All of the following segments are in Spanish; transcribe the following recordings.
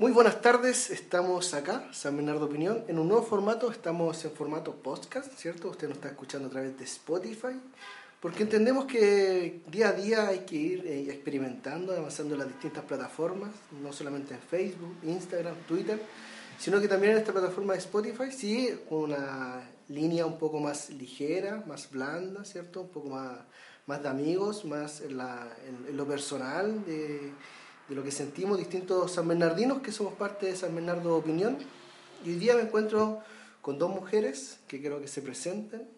Muy buenas tardes, estamos acá, San Bernardo Opinión, en un nuevo formato, estamos en formato podcast, ¿cierto? Usted nos está escuchando a través de Spotify, porque entendemos que día a día hay que ir eh, experimentando, avanzando en las distintas plataformas, no solamente en Facebook, Instagram, Twitter, sino que también en esta plataforma de Spotify, sí, con una línea un poco más ligera, más blanda, ¿cierto? Un poco más, más de amigos, más en, la, en lo personal, de de lo que sentimos distintos San Bernardinos que somos parte de San Bernardo Opinión. Y hoy día me encuentro con dos mujeres que quiero que se presenten.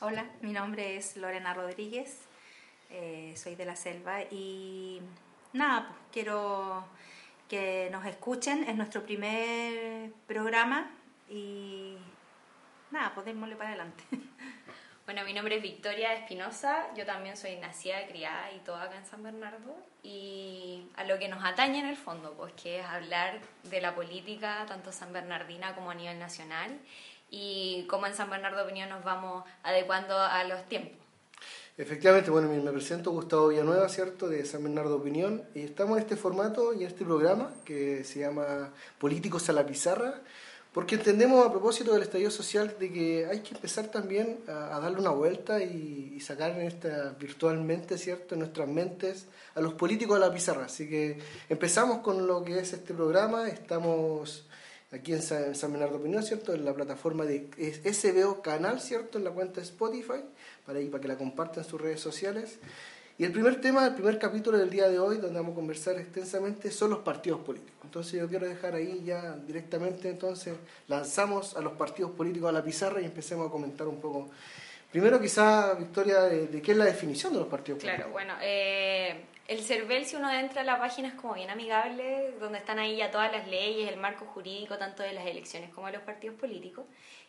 Hola, mi nombre es Lorena Rodríguez, eh, soy de la selva y nada, pues quiero que nos escuchen, es nuestro primer programa y nada, pues para adelante. Bueno, mi nombre es Victoria Espinosa, yo también soy nacida, criada y toda acá en San Bernardo. Y a lo que nos atañe en el fondo, pues que es hablar de la política, tanto san bernardina como a nivel nacional, y cómo en San Bernardo Opinión nos vamos adecuando a los tiempos. Efectivamente, bueno, me presento Gustavo Villanueva, ¿cierto?, de San Bernardo Opinión, y estamos en este formato y en este programa que se llama Políticos a la Pizarra, porque entendemos a propósito del estallido social de que hay que empezar también a, darle una vuelta y, sacar en esta, virtualmente, ¿cierto?, en nuestras mentes a los políticos a la pizarra. Así que empezamos con lo que es este programa. Estamos aquí en San, Bernardo Opinión, ¿cierto?, en la plataforma de SBO Canal, ¿cierto?, en la cuenta de Spotify, para, ahí, para que la compartan en sus redes sociales. Y el primer tema, el primer capítulo del día de hoy, donde vamos a conversar extensamente, son los partidos políticos. Entonces yo quiero dejar ahí ya directamente, entonces lanzamos a los partidos políticos a la pizarra y empecemos a comentar un poco. Primero quizá, Victoria, de, qué es la definición de los partidos políticos. Claro, bueno, eh, el CERVEL, si uno entra a la página, es como bien amigable, donde están ahí ya todas las leyes, el marco jurídico, tanto de las elecciones como de los partidos políticos.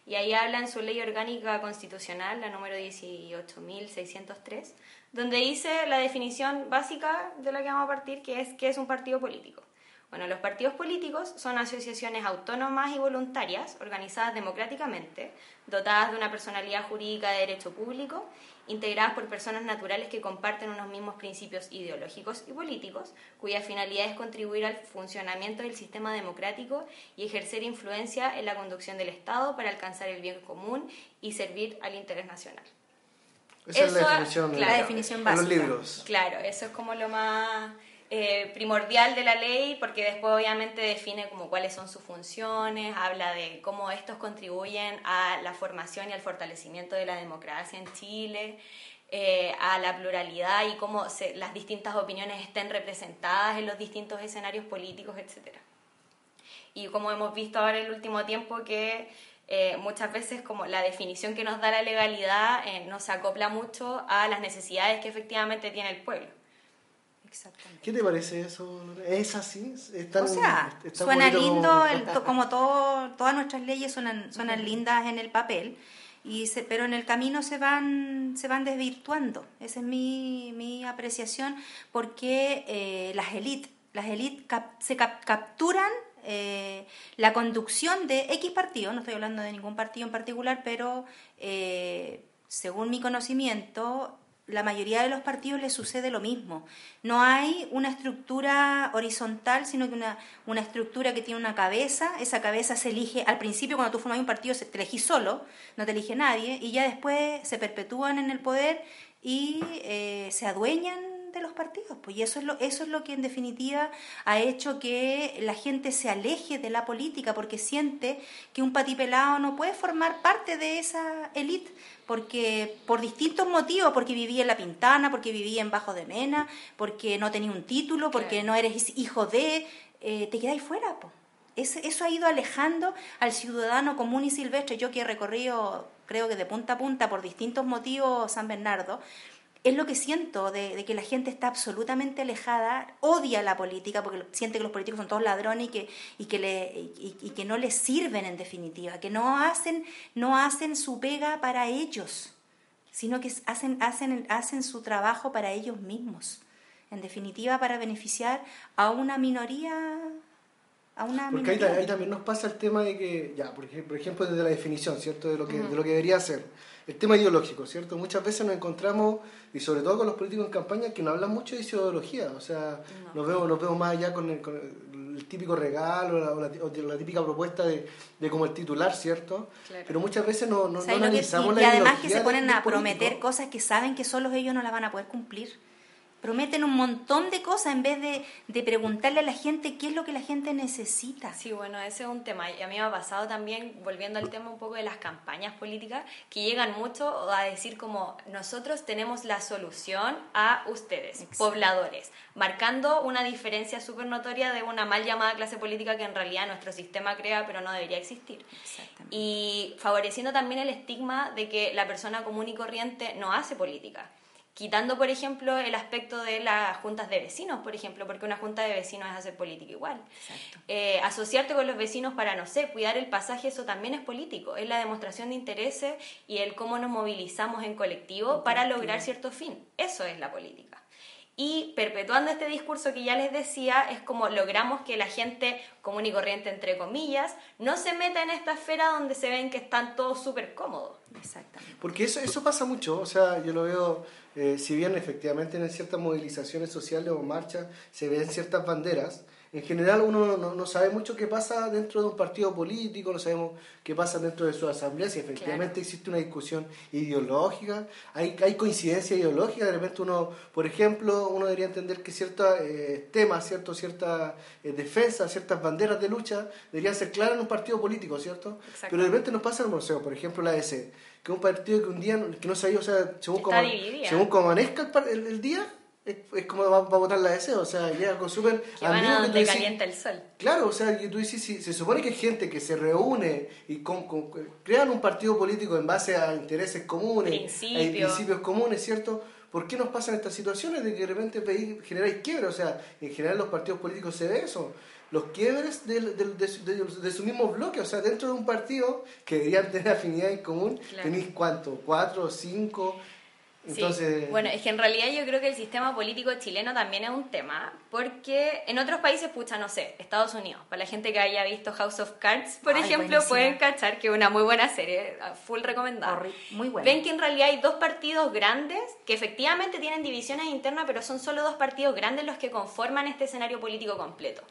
Y ahí habla en su ley orgánica constitucional, la número 18.603, donde dice la definición básica de la que vamos a partir, que es qué es un partido político. Bueno, los partidos políticos son asociaciones autónomas y voluntarias, organizadas democráticamente, dotadas de una personalidad jurídica de derecho público, integradas por personas naturales que comparten unos mismos principios ideológicos y políticos, cuya finalidad es contribuir al funcionamiento del sistema democrático y ejercer influencia en la conducción del Estado para alcanzar el bien común y servir al interés nacional. Esa es la definición, la definición básica. los libros. Claro, eso es como lo más eh, primordial de la ley, porque después obviamente define como cuáles son sus funciones, habla de cómo estos contribuyen a la formación y al fortalecimiento de la democracia en Chile, eh, a la pluralidad y cómo las distintas opiniones estén representadas en los distintos escenarios políticos, etc. Y como hemos visto ahora en el último tiempo que eh, muchas veces como la definición que nos da la legalidad no se acopla mucho a las necesidades que efectivamente tiene el pueblo. Exactamente. ¿Qué te parece eso? ¿Es así? o sea, suena lindo, como, todo, todas nuestras leyes suenan, suenan lindas en el papel, y se, pero en el camino se van, se van desvirtuando. Esa es mi, mi apreciación, porque eh, las élites las élites se capturan eh, la conducción de X partido, no estoy hablando de ningún partido en particular, pero eh, según mi conocimiento, la mayoría de los partidos les sucede lo mismo. No hay una estructura horizontal, sino que una, una estructura que tiene una cabeza. Esa cabeza se elige, al principio cuando tú formas un partido, te elegís solo, no te elige nadie, y ya después se perpetúan en el poder y eh, se adueñan los partidos. Pues, y eso es, lo, eso es lo que en definitiva ha hecho que la gente se aleje de la política, porque siente que un patipelado no puede formar parte de esa élite, porque por distintos motivos, porque vivía en La Pintana, porque vivía en Bajo de Mena, porque no tenía un título, porque no eres hijo de, eh, te quedáis fuera. Pues. eso ha ido alejando al ciudadano común y silvestre. Yo que he recorrido, creo que de punta a punta, por distintos motivos, San Bernardo, es lo que siento, de, que la gente está absolutamente alejada, odia la política porque siente que los políticos son todos ladrones y que, y que, le, y, que no les sirven en definitiva, que no hacen, no hacen su pega para ellos, sino que hacen, hacen, hacen su trabajo para ellos mismos, en definitiva para beneficiar a una minoría. A una porque ahí, también nos pasa el tema de que, ya, por ejemplo, desde la definición, ¿cierto? De lo que, de lo que debería ser el tema ideológico, ¿cierto? Muchas veces nos encontramos, y sobre todo con los políticos en campaña, que no hablan mucho de ideología, o sea, nos, vemos, nos vemos más allá con, el típico regalo o la, típica propuesta de, de, como el titular, ¿cierto? Pero muchas veces no, no, no analizamos y, y además que se ponen a prometer cosas que saben que solo ellos no las van a poder cumplir prometen un montón de cosas en vez de, de, preguntarle a la gente qué es lo que la gente necesita. Sí, bueno, ese es un tema. Y a mí me ha pasado también, volviendo al tema un poco de las campañas políticas, que llegan mucho a decir como nosotros tenemos la solución a ustedes, pobladores, marcando una diferencia súper notoria de una mal llamada clase política que en realidad nuestro sistema crea pero no debería existir. Y favoreciendo también el estigma de que la persona común y corriente no hace política quitando, por ejemplo, el aspecto de las juntas de vecinos, por ejemplo, porque una junta de vecinos es hacer política igual. Eh, asociarte con los vecinos para, no sé, cuidar el pasaje, eso también es político, es la demostración de intereses y el cómo nos movilizamos en colectivo para lograr cierto fin. Eso es la política. Y perpetuando este discurso que ya les decía, es como logramos que la gente común y corriente, entre comillas, no se meta en esta esfera donde se ven que están todos súper cómodos. Exactamente. Porque eso, eso pasa mucho, o sea, yo lo veo, eh, si bien efectivamente en ciertas movilizaciones sociales o marchas se ven ciertas banderas, en general uno no, sabe mucho qué pasa dentro de un partido político, no sabemos qué pasa dentro de su asamblea, si efectivamente existe una discusión ideológica, hay, hay coincidencia ideológica, de repente uno, por ejemplo, uno debería entender que ciertos eh, temas, cierto, ciertas eh, defensas, ciertas banderas de lucha deberían ser claras en un partido político, ¿cierto? Pero de repente nos pasa en el museo, por ejemplo, la EC, que es un partido que un día, que no sabía, o sea, según como, según como amanezca el día, es, como va, a votar la deseo, o sea, llega con súper... Que van a donde calienta el sol. Claro, o sea, que tú dices, si, se supone que hay gente que se reúne y con, crean un partido político en base a intereses comunes, Principio. principios comunes, ¿cierto? ¿Por qué nos pasan estas situaciones de que de repente generáis quiebres? O sea, en general los partidos políticos se ve eso. Los quiebres de, de, su mismo bloque, o sea, dentro de un partido que deberían tener afinidad en común, tenéis cuánto, cuatro, cinco, entonces... Bueno, es que en realidad yo creo que el sistema político chileno también es un tema, porque en otros países, pucha, no sé, Estados Unidos, para la gente que haya visto House of Cards, por ejemplo, pueden cachar que es una muy buena serie, full recomendada. Muy buena. Ven que en realidad hay dos partidos grandes que efectivamente tienen divisiones internas, pero son solo dos partidos grandes los que conforman este escenario político completo.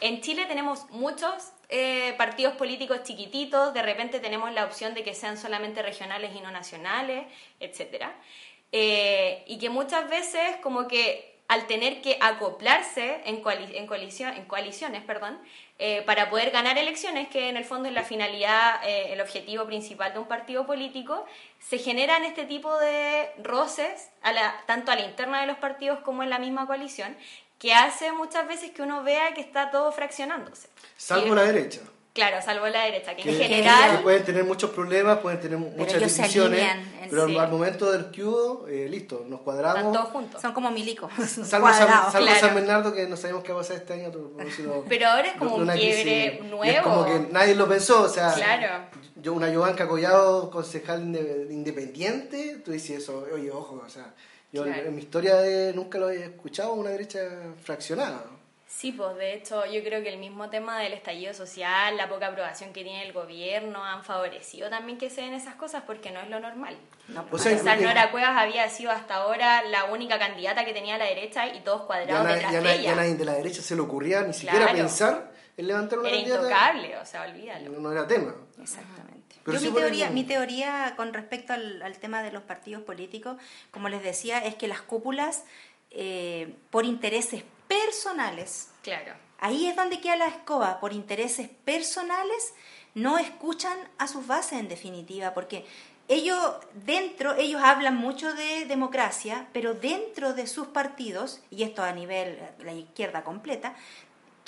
En Chile tenemos muchos eh, partidos políticos chiquititos, de repente tenemos la opción de que sean solamente regionales y no nacionales, etc. Eh, y que muchas veces como que al tener que acoplarse en, coalición, en coaliciones perdón, eh, para poder ganar elecciones, que en el fondo es la finalidad, el objetivo principal de un partido político, se generan este tipo de roces tanto a la interna de los partidos como en la misma coalición, que hace muchas veces que uno vea que está todo fraccionándose. Salvo la derecha. Claro, salvo la derecha, que, en general... Que pueden tener muchos problemas, pueden tener muchas divisiones, pero al momento del cubo, eh, listo, nos cuadramos. Están todos juntos. Son como milicos. salvo, San, salvo San, Bernardo, que no sabemos qué va a pasar este año. pero ahora es como un quiebre nuevo. es como que nadie lo pensó, o sea... Claro. Yo, una Giovanca Collado, concejal independiente, tú dices eso, oye, ojo, o sea yo en mi historia de, nunca lo he escuchado una derecha fraccionada. Sí, pues de hecho yo creo que el mismo tema del estallido social, la poca aprobación que tiene el gobierno han favorecido también que se den esas cosas porque no es lo normal. No, pues, o sea, Nora Cuevas había sido hasta ahora la única candidata que tenía la derecha y todos cuadrados ya detrás de ella. Ya nadie de la derecha se le ocurría ni siquiera pensar en levantar una era candidata. Era intocable, o sea, olvídalo. No, era tema. Exactamente. Yo mi teoría, mi teoría con respecto al, tema de los partidos políticos, como les decía, es que las cúpulas, eh, por intereses personales, claro. ahí es donde queda la escoba, por intereses personales, no escuchan a sus bases en definitiva, porque ellos dentro, ellos hablan mucho de democracia, pero dentro de sus partidos, y esto a nivel la izquierda completa,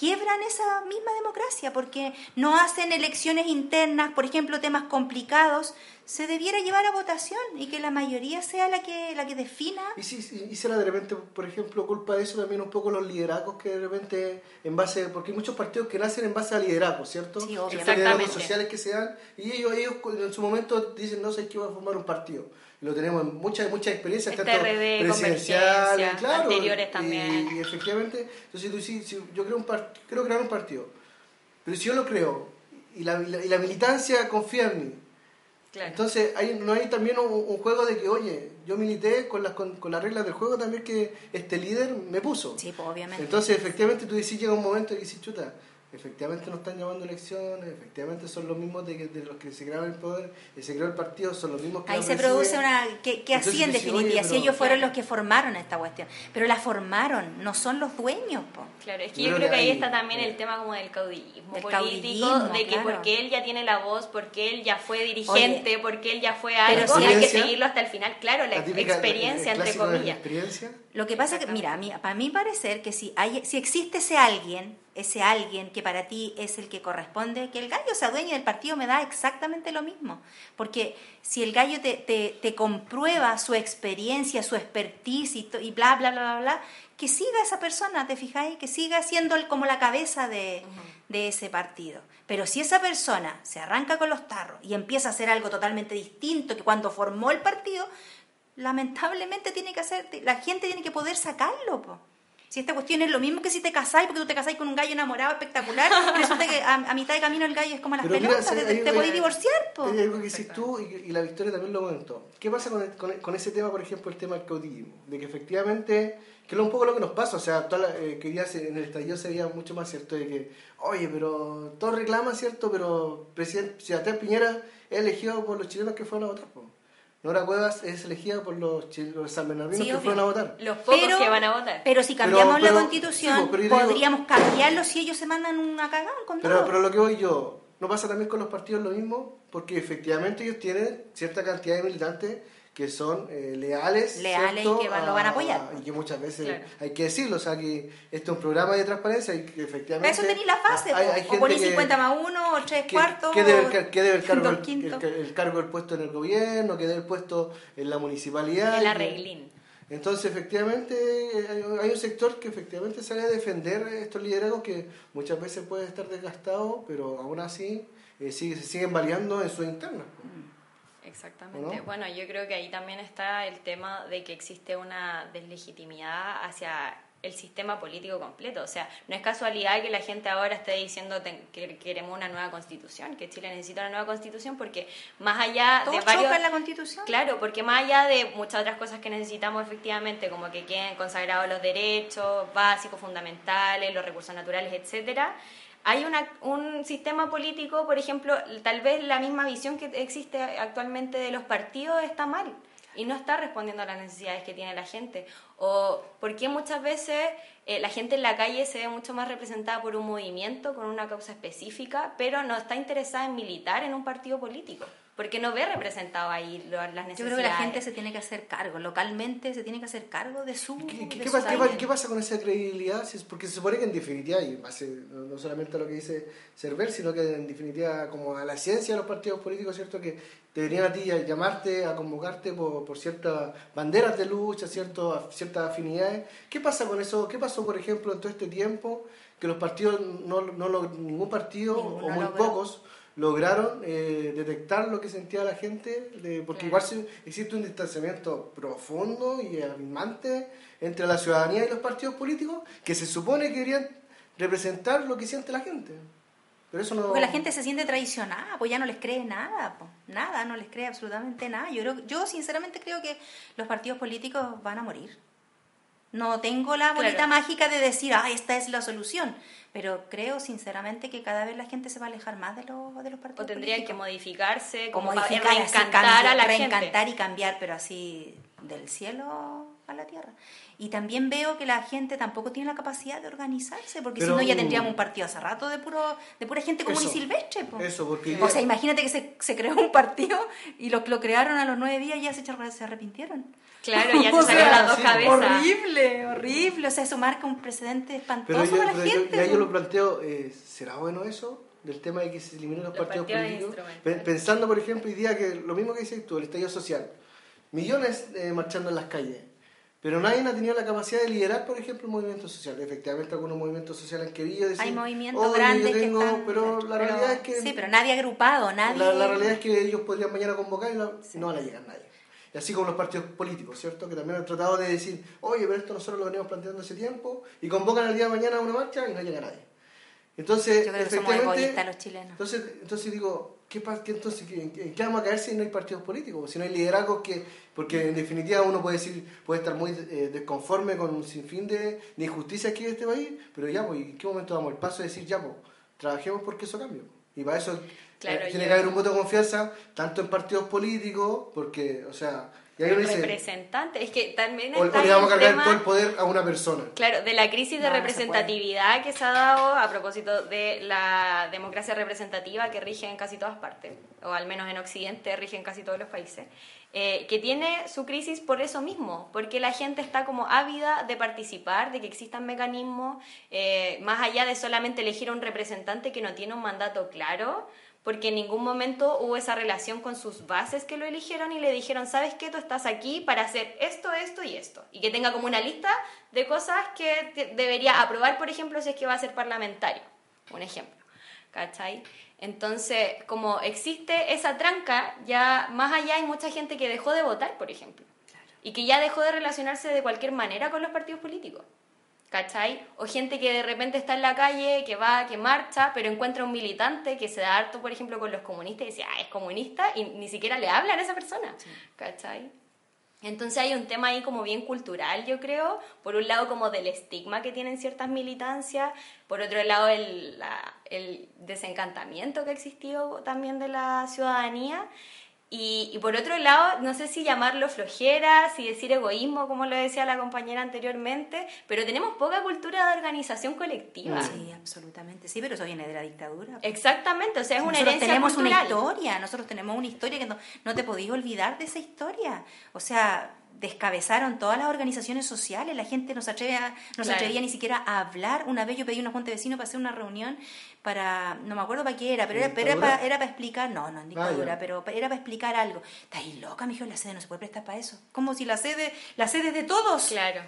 quiebran esa misma democracia porque no hacen elecciones internas, por ejemplo, temas complicados, se debiera llevar a votación y que la mayoría sea la que la que defina. Y si y será de repente, por ejemplo, culpa de eso también un poco los liderazgos que de repente en base, porque hay muchos partidos que nacen en base a liderazgos, ¿cierto? Sí, obviamente. Liderazgos sociales que se dan y ellos, ellos en su momento dicen, no sé, que voy a formar un partido lo tenemos en muchas muchas experiencias este tanto presidenciales claro anteriores también y, efectivamente entonces tú sí, yo creo un creo crear un partido pero si yo lo creo y la, y la, militancia confía en mí Entonces, hay, no hay también un, juego de que, oye, yo milité con las, con, las reglas del juego también que este líder me puso. Sí, pues obviamente. Entonces, efectivamente, tú decís, llega un momento y dices, chuta, efectivamente no están llamando elecciones, efectivamente son los mismos de, de los que se crearon el poder, y se creó el partido, son los mismos que Ahí se produce una... que, que así en definitiva, si ellos fueron los que formaron esta cuestión, pero la formaron, no son los dueños. Po. Claro, es que yo, creo que ahí está también el tema como del caudillismo político, de que porque él ya tiene la voz, porque él ya fue dirigente, porque él ya fue algo, hay que seguirlo hasta el final, claro, la, experiencia, entre comillas. Lo que pasa es que, mira, a mí, para mí parecer que si, hay, si existe ese alguien ese alguien que para ti es el que corresponde, que el gallo sea dueño del partido me da exactamente lo mismo. Porque si el gallo te, te, comprueba su experiencia, su expertise y, bla, bla, bla, bla, bla, que siga esa persona, ¿te fijáis? Que siga siendo como la cabeza de, de ese partido. Pero si esa persona se arranca con los tarros y empieza a hacer algo totalmente distinto que cuando formó el partido, lamentablemente tiene que hacer, la gente tiene que poder sacarlo. Po. Si esta cuestión es lo mismo que si te casáis, porque tú te casáis con un gallo enamorado espectacular, resulta que a, mitad de camino el gallo es como las pelotas, te, podéis divorciar. Hay algo que hiciste tú y, la Victoria también lo comentó. ¿Qué pasa con, con, ese tema, por ejemplo, el tema del caudillismo? De que efectivamente, que es un poco lo que nos pasa, o sea, toda eh, que ya en el estallido se veía mucho más cierto de que, oye, pero todos reclaman, ¿cierto? Pero presidente Sebastián Piñera es elegido por los chilenos que fueron a votar. Nora Cuevas es elegida por los, los sanbernardinos que fueron a votar. Los pocos que van a votar. Pero si cambiamos la constitución, pues, podríamos cambiarlo si ellos se mandan una cagada con pero, pero lo que voy yo, ¿no pasa también con los partidos lo mismo? Porque efectivamente ellos tienen cierta cantidad de militantes que son eh, leales. Leales y que lo van a apoyar. y que muchas veces hay que decirlo, o sea, que este es un programa de transparencia y que efectivamente... eso tenéis la fase, hay, o ponéis 50 más 1, o 3 cuartos, que debe, que debe el, cargo, el, cargo del puesto en el gobierno, que debe el puesto en la municipalidad. El arreglín. Entonces, efectivamente, hay un sector que efectivamente sale a defender estos liderazgos que muchas veces puede estar desgastado, pero aún así eh, sigue, se siguen variando en su interna. Exactamente. Bueno, yo creo que ahí también está el tema de que existe una deslegitimidad hacia el sistema político completo. O sea, no es casualidad que la gente ahora esté diciendo que queremos una nueva constitución, que Chile necesita una nueva constitución, porque más allá de varios... la constitución? Claro, porque más allá de muchas otras cosas que necesitamos efectivamente, como que queden consagrados los derechos básicos, fundamentales, los recursos naturales, etcétera, hay un sistema político, por ejemplo, tal vez la misma visión que existe actualmente de los partidos está mal y no está respondiendo a las necesidades que tiene la gente. O porque muchas veces eh, la gente en la calle se ve mucho más representada por un movimiento, con una causa específica, pero no está interesada en militar en un partido político porque no ve representado ahí las necesidades. Yo creo que la gente se tiene que hacer cargo, localmente se tiene que hacer cargo de su... ¿Qué, qué, pasa, ¿qué pasa, con esa credibilidad? Porque se supone que en definitiva, y base no solamente a lo que dice Cerver, sino que en definitiva como a la ciencia de los partidos políticos, ¿cierto? Que deberían a ti llamarte, a convocarte por, por ciertas banderas de lucha, cierto, ciertas afinidades. ¿Qué pasa con eso? ¿Qué pasó, por ejemplo, en todo este tiempo? Que los partidos, no, no ningún partido, o muy pocos, lograron eh, detectar lo que sentía la gente, de, porque igual existe un distanciamiento profundo y alarmante entre la ciudadanía y los partidos políticos que se supone que querían representar lo que siente la gente. Pero eso no... Porque la gente se siente traicionada, pues ya no les cree nada, nada, no les cree absolutamente nada. Yo, creo, yo sinceramente creo que los partidos políticos van a morir. No tengo la bolita mágica de decir, ah, esta es la solución, pero creo sinceramente que cada vez la gente se va a alejar más de, los de los partidos. O tendrían que modificarse, como modificar, reencantar a la reencantar y cambiar, pero así del cielo a la tierra. Y también veo que la gente tampoco tiene la capacidad de organizarse, porque si no ya tendríamos un partido hace rato de puro de pura gente común y silvestre. Eso, porque o sea, imagínate que se, se, creó un partido y los que lo crearon a los nueve días ya se, se arrepintieron. Claro, ya se salieron las dos cabezas. Horrible, horrible. O sea, eso marca un precedente espantoso para la gente. Yo, ya yo lo planteo, eh, ¿será bueno eso? Del tema de que se eliminen los, partidos, políticos. Pensando, por ejemplo, hoy día que lo mismo que dices tú, el estallido social. Millones eh, marchando en las calles. Pero nadie ha tenido la capacidad de liderar, por ejemplo, el movimiento social. Efectivamente, algunos movimientos sociales han querido decir... Hay movimientos grandes que están... Pero la realidad es que... Sí, pero nadie agrupado, nadie... La, la, realidad es que ellos podrían mañana convocar y no, no van a llegar nadie. Y así como los partidos políticos, ¿cierto? Que también han tratado de decir, oye, pero esto nosotros lo venimos planteando hace tiempo, y convocan el día de mañana a una marcha y no llega nadie. Entonces, Yo creo que somos egoístas los chilenos. Entonces, entonces digo, ¿qué, qué entonces, ¿en qué vamos a caer si no hay partidos políticos? Si no hay liderazgos que... Porque en definitiva uno puede decir, puede estar muy eh, desconforme con un sinfín de, de injusticias aquí en este país, pero ya, pues, ¿en qué momento damos el paso de decir, ya, pues, trabajemos porque eso cambie? Y para eso eh, tiene que haber un voto de confianza, tanto en partidos políticos, porque, o sea, y representante, es que también está o, le vamos a cargar todo el poder a una persona. Claro, de la crisis de representatividad que se ha dado a propósito de la democracia representativa que rige en casi todas partes, o al menos en Occidente rige en casi todos los países, eh, que tiene su crisis por eso mismo, porque la gente está como ávida de participar, de que existan mecanismos, eh, más allá de solamente elegir a un representante que no tiene un mandato claro, porque en ningún momento hubo esa relación con sus bases que lo eligieron y le dijeron, sabes qué, tú estás aquí para hacer esto, esto y esto. Y que tenga como una lista de cosas que debería aprobar, por ejemplo, si es que va a ser parlamentario. Un ejemplo. ¿Cachai? Entonces, como existe esa tranca, ya más allá hay mucha gente que dejó de votar, por ejemplo. Y que ya dejó de relacionarse de cualquier manera con los partidos políticos. ¿Cachai? O gente que de repente está en la calle, que va, que marcha, pero encuentra un militante que se da harto, por ejemplo, con los comunistas y dice, ah, es comunista, y ni siquiera le hablan a esa persona, ¿cachai? Entonces hay un tema ahí como bien cultural, yo creo, por un lado como del estigma que tienen ciertas militancias, por otro lado el, el desencantamiento que ha existido también de la ciudadanía, y, por otro lado, no sé si llamarlo flojera, si decir egoísmo, como lo decía la compañera anteriormente, pero tenemos poca cultura de organización colectiva. Sí, absolutamente. Sí, pero eso viene de la dictadura. Exactamente, o sea, es una nosotros herencia tenemos una historia, nosotros tenemos una historia que no, no te podías olvidar de esa historia. O sea, descabezaron todas las organizaciones sociales, la gente no se, atreve no se atrevía ni siquiera a hablar. Una vez yo pedí a una junta de vecinos para hacer una reunión para, no me acuerdo para qué era, pero era, pero era, para, era para explicar, no, no en dictadura, pero era para explicar algo. Está ahí loca, me dijo, la sede no se puede prestar para eso. Como si la sede, la sede es de todos. Claro.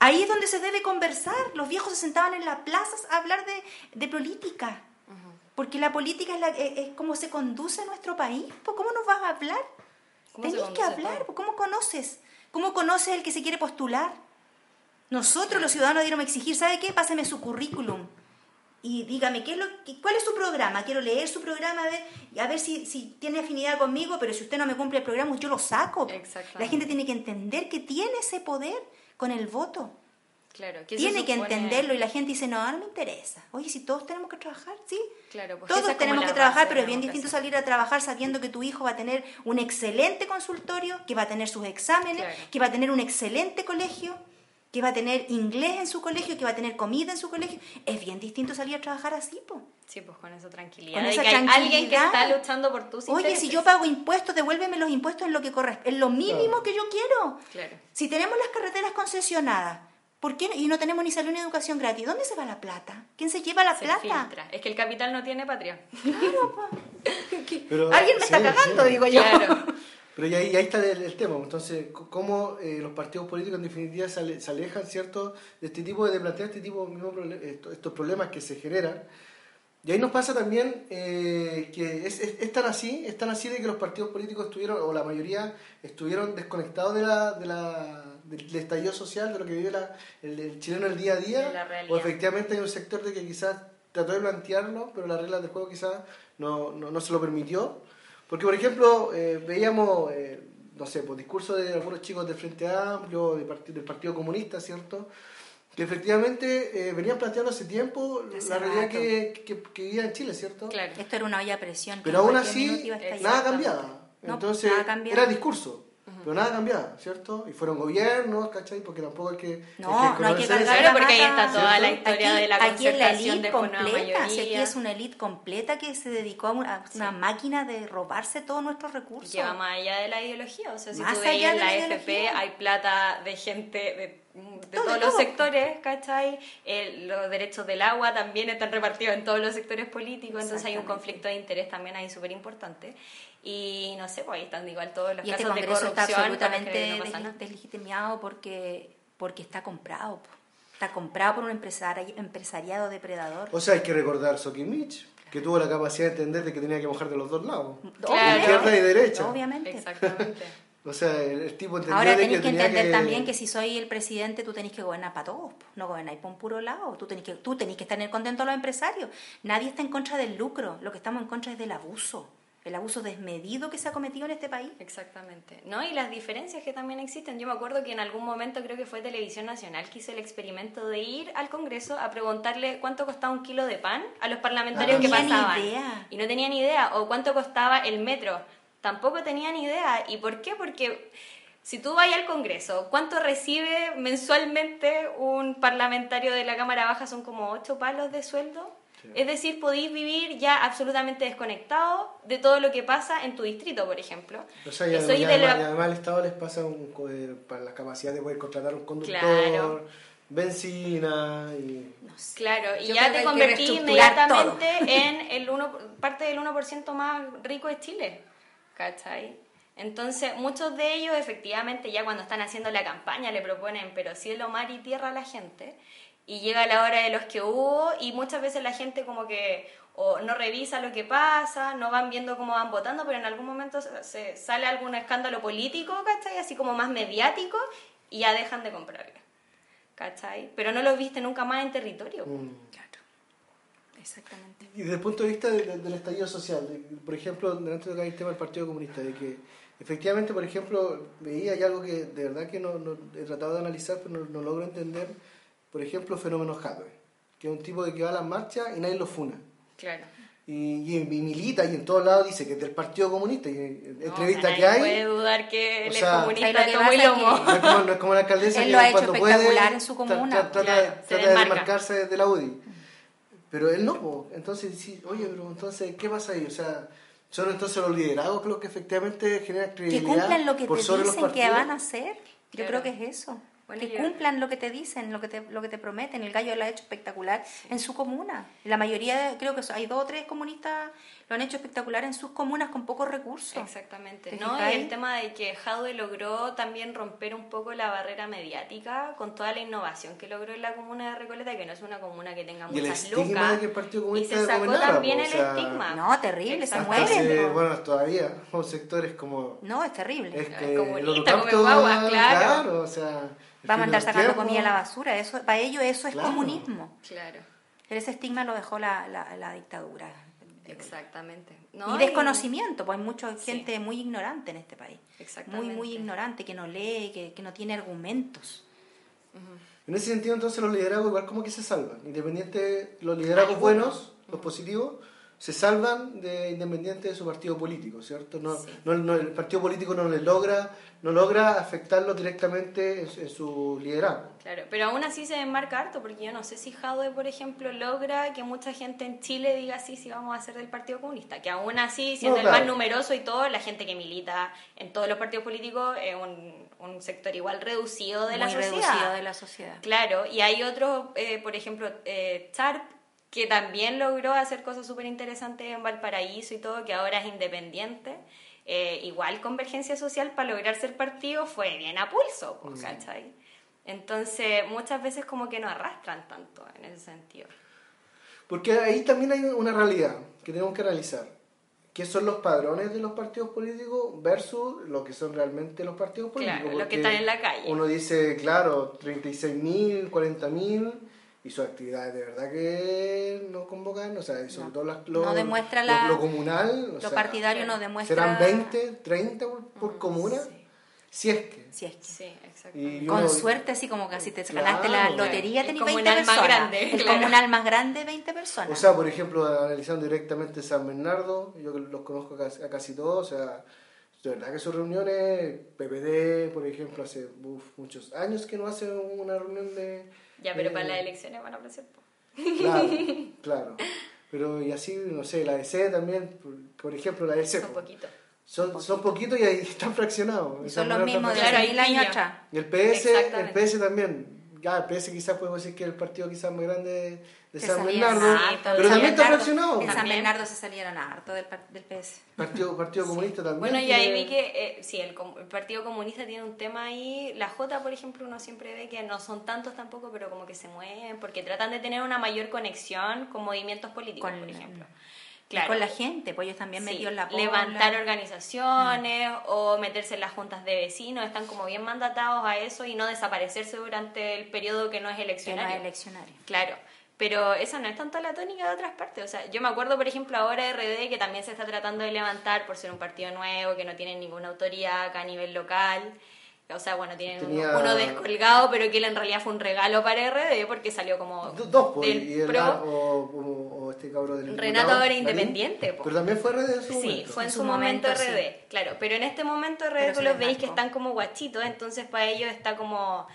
Ahí es donde se debe conversar. Los viejos se sentaban en las plazas a hablar de, de política. Porque la política es, la, es, como se conduce nuestro país. ¿Cómo nos vas a hablar? Tenés que hablar. ¿Cómo conoces? ¿Cómo conoce el que se quiere postular? Nosotros los ciudadanos debemos exigir, ¿sabe qué? Páseme su currículum y dígame ¿qué es lo, cuál es su programa. Quiero leer su programa a ver, a ver si, si tiene afinidad conmigo, pero si usted no me cumple el programa, yo lo saco. La gente tiene que entender que tiene ese poder con el voto. Claro, Tiene que entenderlo y la gente dice, no, no me interesa. Oye, si todos tenemos que trabajar, sí. Claro, pues todos tenemos que trabajar, pero es bien distinto salir a trabajar sabiendo que tu hijo va a tener un excelente consultorio, que va a tener sus exámenes, que va a tener un excelente colegio, que va a tener inglés en su colegio, que va a tener comida en su colegio. Es bien distinto salir a trabajar así, pues. Sí, pues con esa tranquilidad. Con esa tranquilidad. alguien que está luchando por tus Oye, si yo pago impuestos, devuélveme los impuestos en lo que corresponde, en lo mínimo que yo quiero. Claro. Si tenemos las carreteras concesionadas, ¿Por qué? Y no tenemos ni salud ni educación gratis. ¿Dónde se va la plata? ¿Quién se lleva la plata? Es que el capital no tiene patria. Claro, pa. Alguien me está cagando, digo yo. Pero ahí, ahí está el, tema. Entonces, cómo eh, los partidos políticos en definitiva se, alejan, ¿cierto?, de este tipo de, plantear este tipo de estos, estos problemas que se generan. Y ahí nos pasa también eh, que es, es, tan así, es tan así de que los partidos políticos estuvieron, o la mayoría, estuvieron desconectados de la, de la del, estallido social, de lo que vive el, chileno el día a día, o efectivamente hay un sector de que quizás trató de plantearlo, pero las reglas del juego quizás no, no, se lo permitió. Porque, por ejemplo, eh, veíamos, eh, no sé, por pues, discursos de algunos chicos del Frente Amplio, del Partido, del partido Comunista, ¿cierto? que efectivamente eh, venían planteando hace tiempo la realidad que, que, que, vivía en Chile, ¿cierto? Claro. Esto era una olla de presión. Pero aún así, nada cambiaba. Entonces, era discurso. Pero nada cambiado, ¿cierto? Y fueron gobiernos, ¿cachai? Porque tampoco hay que... No, no hay que cargar porque ahí está toda la historia de la Aquí es la elite completa, aquí es una elite completa que se dedicó a una, máquina de robarse todos nuestros recursos. Lleva más allá de la ideología, o sea, si tú veías en la, FP hay plata de gente... De, de todos los sectores, ¿cachai? los derechos del agua también están repartidos en todos los sectores políticos, entonces hay un conflicto de interés también ahí súper importante. Y no sé, pues ahí están igual todos los y este casos de corrupción. Absolutamente deslegitimado porque, porque está comprado. Está comprado por un empresariado depredador. O sea, hay que recordar Sokimich, que tuvo la capacidad de entender de que tenía que mojar de los dos lados. Izquierda y derecha. Obviamente. Exactamente. O sea, el, tipo entendió Ahora tenéis que, entender también que si soy el presidente, tú tenés que gobernar para todos, no gobernáis por un puro lado. Tú tenés que, tú tenés que estar contento a los empresarios. Nadie está en contra del lucro, lo que estamos en contra es del abuso el abuso desmedido que se ha cometido en este país. Exactamente. ¿No? Y las diferencias que también existen. Yo me acuerdo que en algún momento, creo que fue Televisión Nacional, que hizo el experimento de ir al Congreso a preguntarle cuánto costaba un kilo de pan a los parlamentarios que pasaban. Idea. Y no tenían idea. O cuánto costaba el metro. Tampoco tenían idea. ¿Y por qué? Porque si tú vas al Congreso, ¿cuánto recibe mensualmente un parlamentario de la Cámara Baja? Son como ocho palos de sueldo. Es decir, podéis vivir ya absolutamente desconectado de todo lo que pasa en tu distrito, por ejemplo. O sea, además, el Estado les pasa para la capacidad de poder contratar un conductor, benzina y... Claro, y ya te convertí inmediatamente en el uno, parte del 1% más rico de Chile, ¿cachai? Entonces, muchos de ellos efectivamente ya cuando están haciendo la campaña le proponen, pero cielo, mar y tierra a la gente y llega la hora de los que hubo y muchas veces la gente como que o no revisa lo que pasa, no van viendo cómo van votando, pero en algún momento se, sale algún escándalo político, ¿cachai? Así como más mediático y ya dejan de comprarle, ¿cachai? Pero no lo viste nunca más en territorio. Mm. Claro, exactamente. Y desde el punto de vista del estallido social, por ejemplo, delante de el tema del Partido Comunista, de que efectivamente, por ejemplo, veía hay algo que de verdad que no, he tratado de analizar, pero no logro entender por ejemplo, Fenómeno Hathaway, que es un tipo de que va a las marchas y nadie lo funa. Claro. Y, y, milita y en todos lados dice que es del Partido Comunista. Y entrevista que hay. puede dudar que él es comunista de todo lomo. No es, como, no es como la alcaldesa él lo ha hecho espectacular en su comuna. trata, de desmarcarse de la UDI. Pero él no, entonces, sí, oye, pero entonces, ¿qué pasa ahí? O sea, son entonces los liderados los que efectivamente generan credibilidad. Que cumplan lo que te dicen que van a hacer. Yo creo que es eso que cumplan lo que te dicen, lo que te, lo que te prometen. El gallo lo ha hecho espectacular en su comuna. La mayoría, creo que hay dos o tres comunistas, lo han hecho espectacular en sus comunas con pocos recursos. Exactamente. ¿no? Y el tema de que Jadwe logró también romper un poco la barrera mediática con toda la innovación que logró en la comuna de Recoleta, que no es una comuna que tenga muchas lucas. y se sacó también el estigma. No, terrible, se mueren. Bueno, todavía, son sectores como... No, es terrible. Es que comunista, como claro. Claro, o sea va a mandar sacando comida a la basura. Eso, para ellos eso es comunismo. Claro. ese estigma lo dejó la, la, dictadura. Exactamente. y desconocimiento, pues hay mucha gente muy ignorante en este país. Muy, muy ignorante, que no lee, que, que no tiene argumentos. En ese sentido, entonces, los liderazgos igual como que se salvan. Independiente, los liderazgos buenos, los positivos, se salvan de independiente de su partido político, ¿cierto? No, no, el partido político no les logra, no logra afectarlo directamente en, su liderazgo. Claro, pero aún así se enmarca harto, porque yo no sé si Jaude, por ejemplo, logra que mucha gente en Chile diga sí, sí vamos a ser del Partido Comunista, que aún así, siendo el más numeroso y todo, la gente que milita en todos los partidos políticos es un, un sector igual reducido de la sociedad. reducido de la sociedad. Claro, y hay otros, eh, por ejemplo, eh, Charp, que también logró hacer cosas súper interesantes en Valparaíso y todo, que ahora es independiente. Eh, igual Convergencia Social para lograr ser partido fue bien a pulso, pues, ¿cachai? Entonces muchas veces como que no arrastran tanto en ese sentido. Porque ahí también hay una realidad que tenemos que analizar. ¿Qué son los padrones de los partidos políticos versus lo que son realmente los partidos políticos? Claro, lo que están en la calle. Uno dice, claro, 36.000, 40.000 y sus actividades de verdad que no convocan, o sea, sobre todo las, lo, demuestra lo, comunal, lo partidario no demuestra... ¿Serán 20, 30 por, mm, comuna? Si es que. Si es que. Sí, exacto. Con suerte, así como que si te ganaste la lotería, tenías 20 personas. Más grande, el comunal más grande, 20 personas. O sea, por ejemplo, analizando directamente San Bernardo, yo los conozco a casi todos, o sea, de verdad que sus reuniones, PPD, por ejemplo, hace muchos años que no hacen una reunión de ya, pero para las elecciones van a aparecer. Claro, claro. Pero y así, no sé, la DC también, por, ejemplo, la DC. Son poquitos. Son, son poquitos y ahí están fraccionados. son los mismos de hace mil años atrás. Y el PS, el PS también. Ya, el PS quizás podemos decir que es el partido quizás más grande de San Bernardo, pero también está fraccionado. En San Bernardo se salieron harto del, del PS. Partido, partido Comunista también. Bueno, y ahí vi que, eh, sí, el, Partido Comunista tiene un tema ahí. La J, por ejemplo, uno siempre ve que no son tantos tampoco, pero como que se mueven, porque tratan de tener una mayor conexión con movimientos políticos, por ejemplo. con la gente, pues ellos también sí. en la Levantar organizaciones mm. o meterse en las juntas de vecinos, están como bien mandatados a eso y no desaparecerse durante el periodo que no es eleccionario. no es eleccionario. Claro. Pero eso no es tanto la tónica de otras partes. O sea, yo me acuerdo, por ejemplo, ahora RD, que también se está tratando de levantar por ser un partido nuevo, que no tiene ninguna autoridad acá a nivel local. O sea, bueno, tienen uno descolgado, pero que él en realidad fue un regalo para RD porque salió como. Dos, pues, y el, o, este cabrón del. Renato ahora independiente. Pero también fue RD en su momento. Sí, fue en, su, momento, RD, claro. Pero en este momento RD tú los veis que están como guachitos, entonces para ellos está como.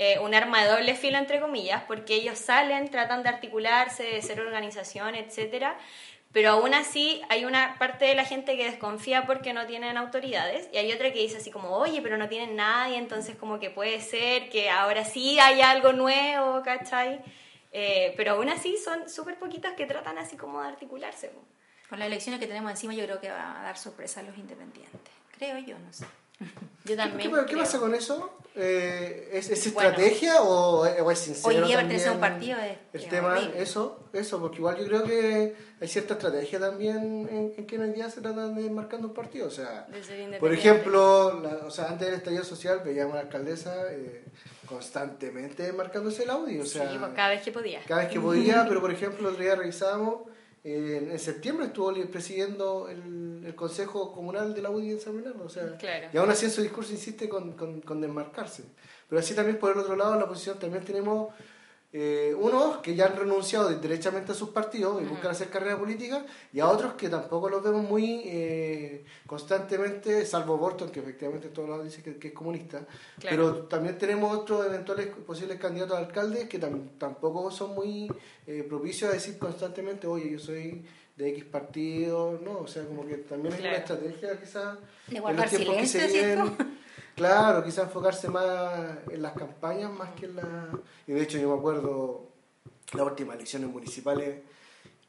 Eh, un arma de doble filo, entre comillas, porque ellos salen, tratan de articularse, de ser organización, etcétera, pero aún así hay una parte de la gente que desconfía porque no tienen autoridades y hay otra que dice así como, oye, pero no tienen nadie, entonces como que puede ser que ahora sí hay algo nuevo, ¿cachai? Eh, pero aún así son súper poquitas que tratan así como de articularse. Con las elecciones que tenemos encima yo creo que va a dar sorpresa a los independientes, creo yo, no sé. Yo también. ¿Qué, pasa con eso? Eh, ¿es, estrategia o, es sincero? Hoy día pertenece a un partido. el tema, eso, eso, porque igual yo creo que hay cierta estrategia también en, que en el día se trata de marcando un partido. O sea, por ejemplo, o sea, antes del estallido social veíamos a la alcaldesa eh, constantemente marcándose el audio. O sea, sí, pues, cada vez que podía. Cada vez que podía, pero por ejemplo, el otro día revisábamos en septiembre estuvo presidiendo el, el, Consejo Comunal de la UDI en San Bernardo, o sea, y aún así en su discurso insiste con, con, con, desmarcarse. Pero así también por el otro lado, en la oposición también tenemos eh, unos que ya han renunciado derechamente a sus partidos y buscan hacer carrera política, y a otros que tampoco los vemos muy eh, constantemente, salvo Borton, que efectivamente todos lados dicen que, es comunista, pero también tenemos otros eventuales posibles candidatos a alcaldes que tampoco son muy eh, propicios a decir constantemente, oye, yo soy de X partido, no, o sea, como que también hay una estrategia quizás en los tiempos que se viven Claro, quizás enfocarse más en las campañas más que en la... Y de hecho yo me acuerdo las últimas elecciones municipales,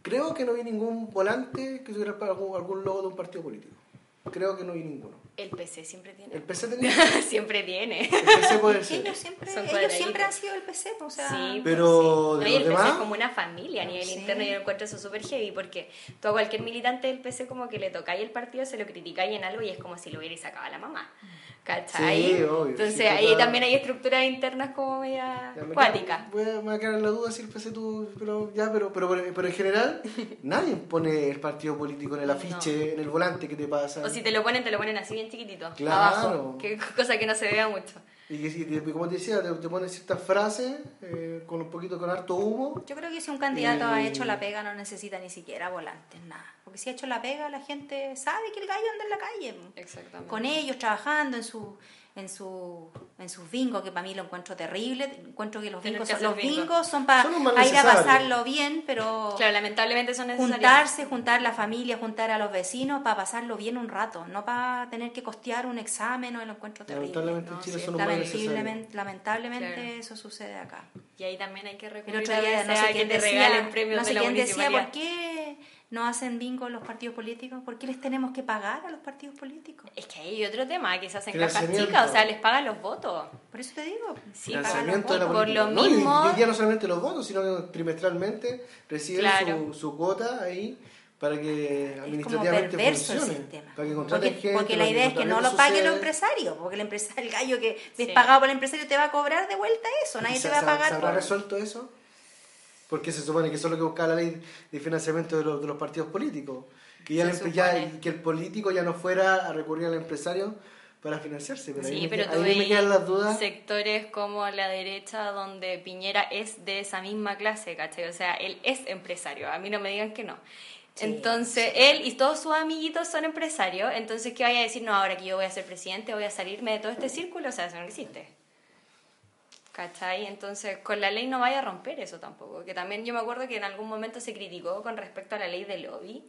creo que no vi ningún volante que tuviera algún, algún logo de un partido político. Creo que no vi ninguno. El PC siempre tiene. El PC tenía. siempre tiene. El PC puede ser. Ellos siempre, ellos siempre han sido el PC, o sea. Sí, pero. De el PC es como una familia a nivel interno y yo encuentro eso súper heavy porque tú a cualquier militante del PC, como que le tocáis el partido, se lo criticáis en algo y es como si lo hubierais sacado a la mamá. ¿Cachai? Sí, obvio, Entonces ahí también hay estructuras internas como media acuáticas. Voy a, me a quedar en la duda si el PC tú, pero ya, pero, pero, pero, en general nadie pone el partido político en el afiche, en el volante que te pasa. O si te lo ponen, te lo ponen así bien chiquitito, abajo, que cosa que no se vea mucho. Y, como te decía, te, te ponen ciertas frases eh, con un poquito, con harto humo. Yo creo que si un candidato ha hecho la pega no necesita ni siquiera volantes, nada. Porque si ha hecho la pega, la gente sabe que el gallo anda en la calle. Exactamente. Con ellos, trabajando en su en su en sus bingos que para mí lo encuentro terrible. Encuentro que los bingos son, los bingos son para ir a pasarlo bien pero claro lamentablemente son necesarios. juntarse juntar la familia juntar a los vecinos para pasarlo bien un rato no para tener que costear un examen o lo encuentro terrible. Lamentablemente, lamentablemente eso sucede acá. Y ahí también hay que recurrir el otro día, no sé quién decía, premios no sé quién decía por qué no hacen bingo los partidos políticos? ¿Por qué les tenemos que pagar a los partidos políticos? Es que hay otro tema, que se hacen cajas chicas, o sea, les pagan los votos. Por eso te digo. Sí, pagan los votos. Por lo mismo. y, ya no solamente los votos, sino que trimestralmente reciben su, cuota ahí para que administrativamente funcione. Para que porque, gente, porque la idea es que no lo pague el empresario, porque el empresario, el gallo que es pagado por el empresario te va a cobrar de vuelta eso, nadie te va a pagar. ¿Se habrá resuelto eso? Porque se supone que eso es lo que busca la ley de financiamiento de los, de los partidos políticos, que ya, el, que el político ya no fuera a recurrir al empresario para financiarse. Pero sí, ahí, pero me, me quedan las dudas. sectores como la derecha donde Piñera es de esa misma clase, ¿cachai? O sea, él es empresario, a mí no me digan que no. entonces, él y todos sus amiguitos son empresarios, entonces, ¿qué vaya a decir? No, ahora que yo voy a ser presidente, voy a salirme de todo este círculo, o sea, eso no existe. ¿Cachai? Entonces, con la ley no vaya a romper eso tampoco. Que también yo me acuerdo que en algún momento se criticó con respecto a la ley de lobby.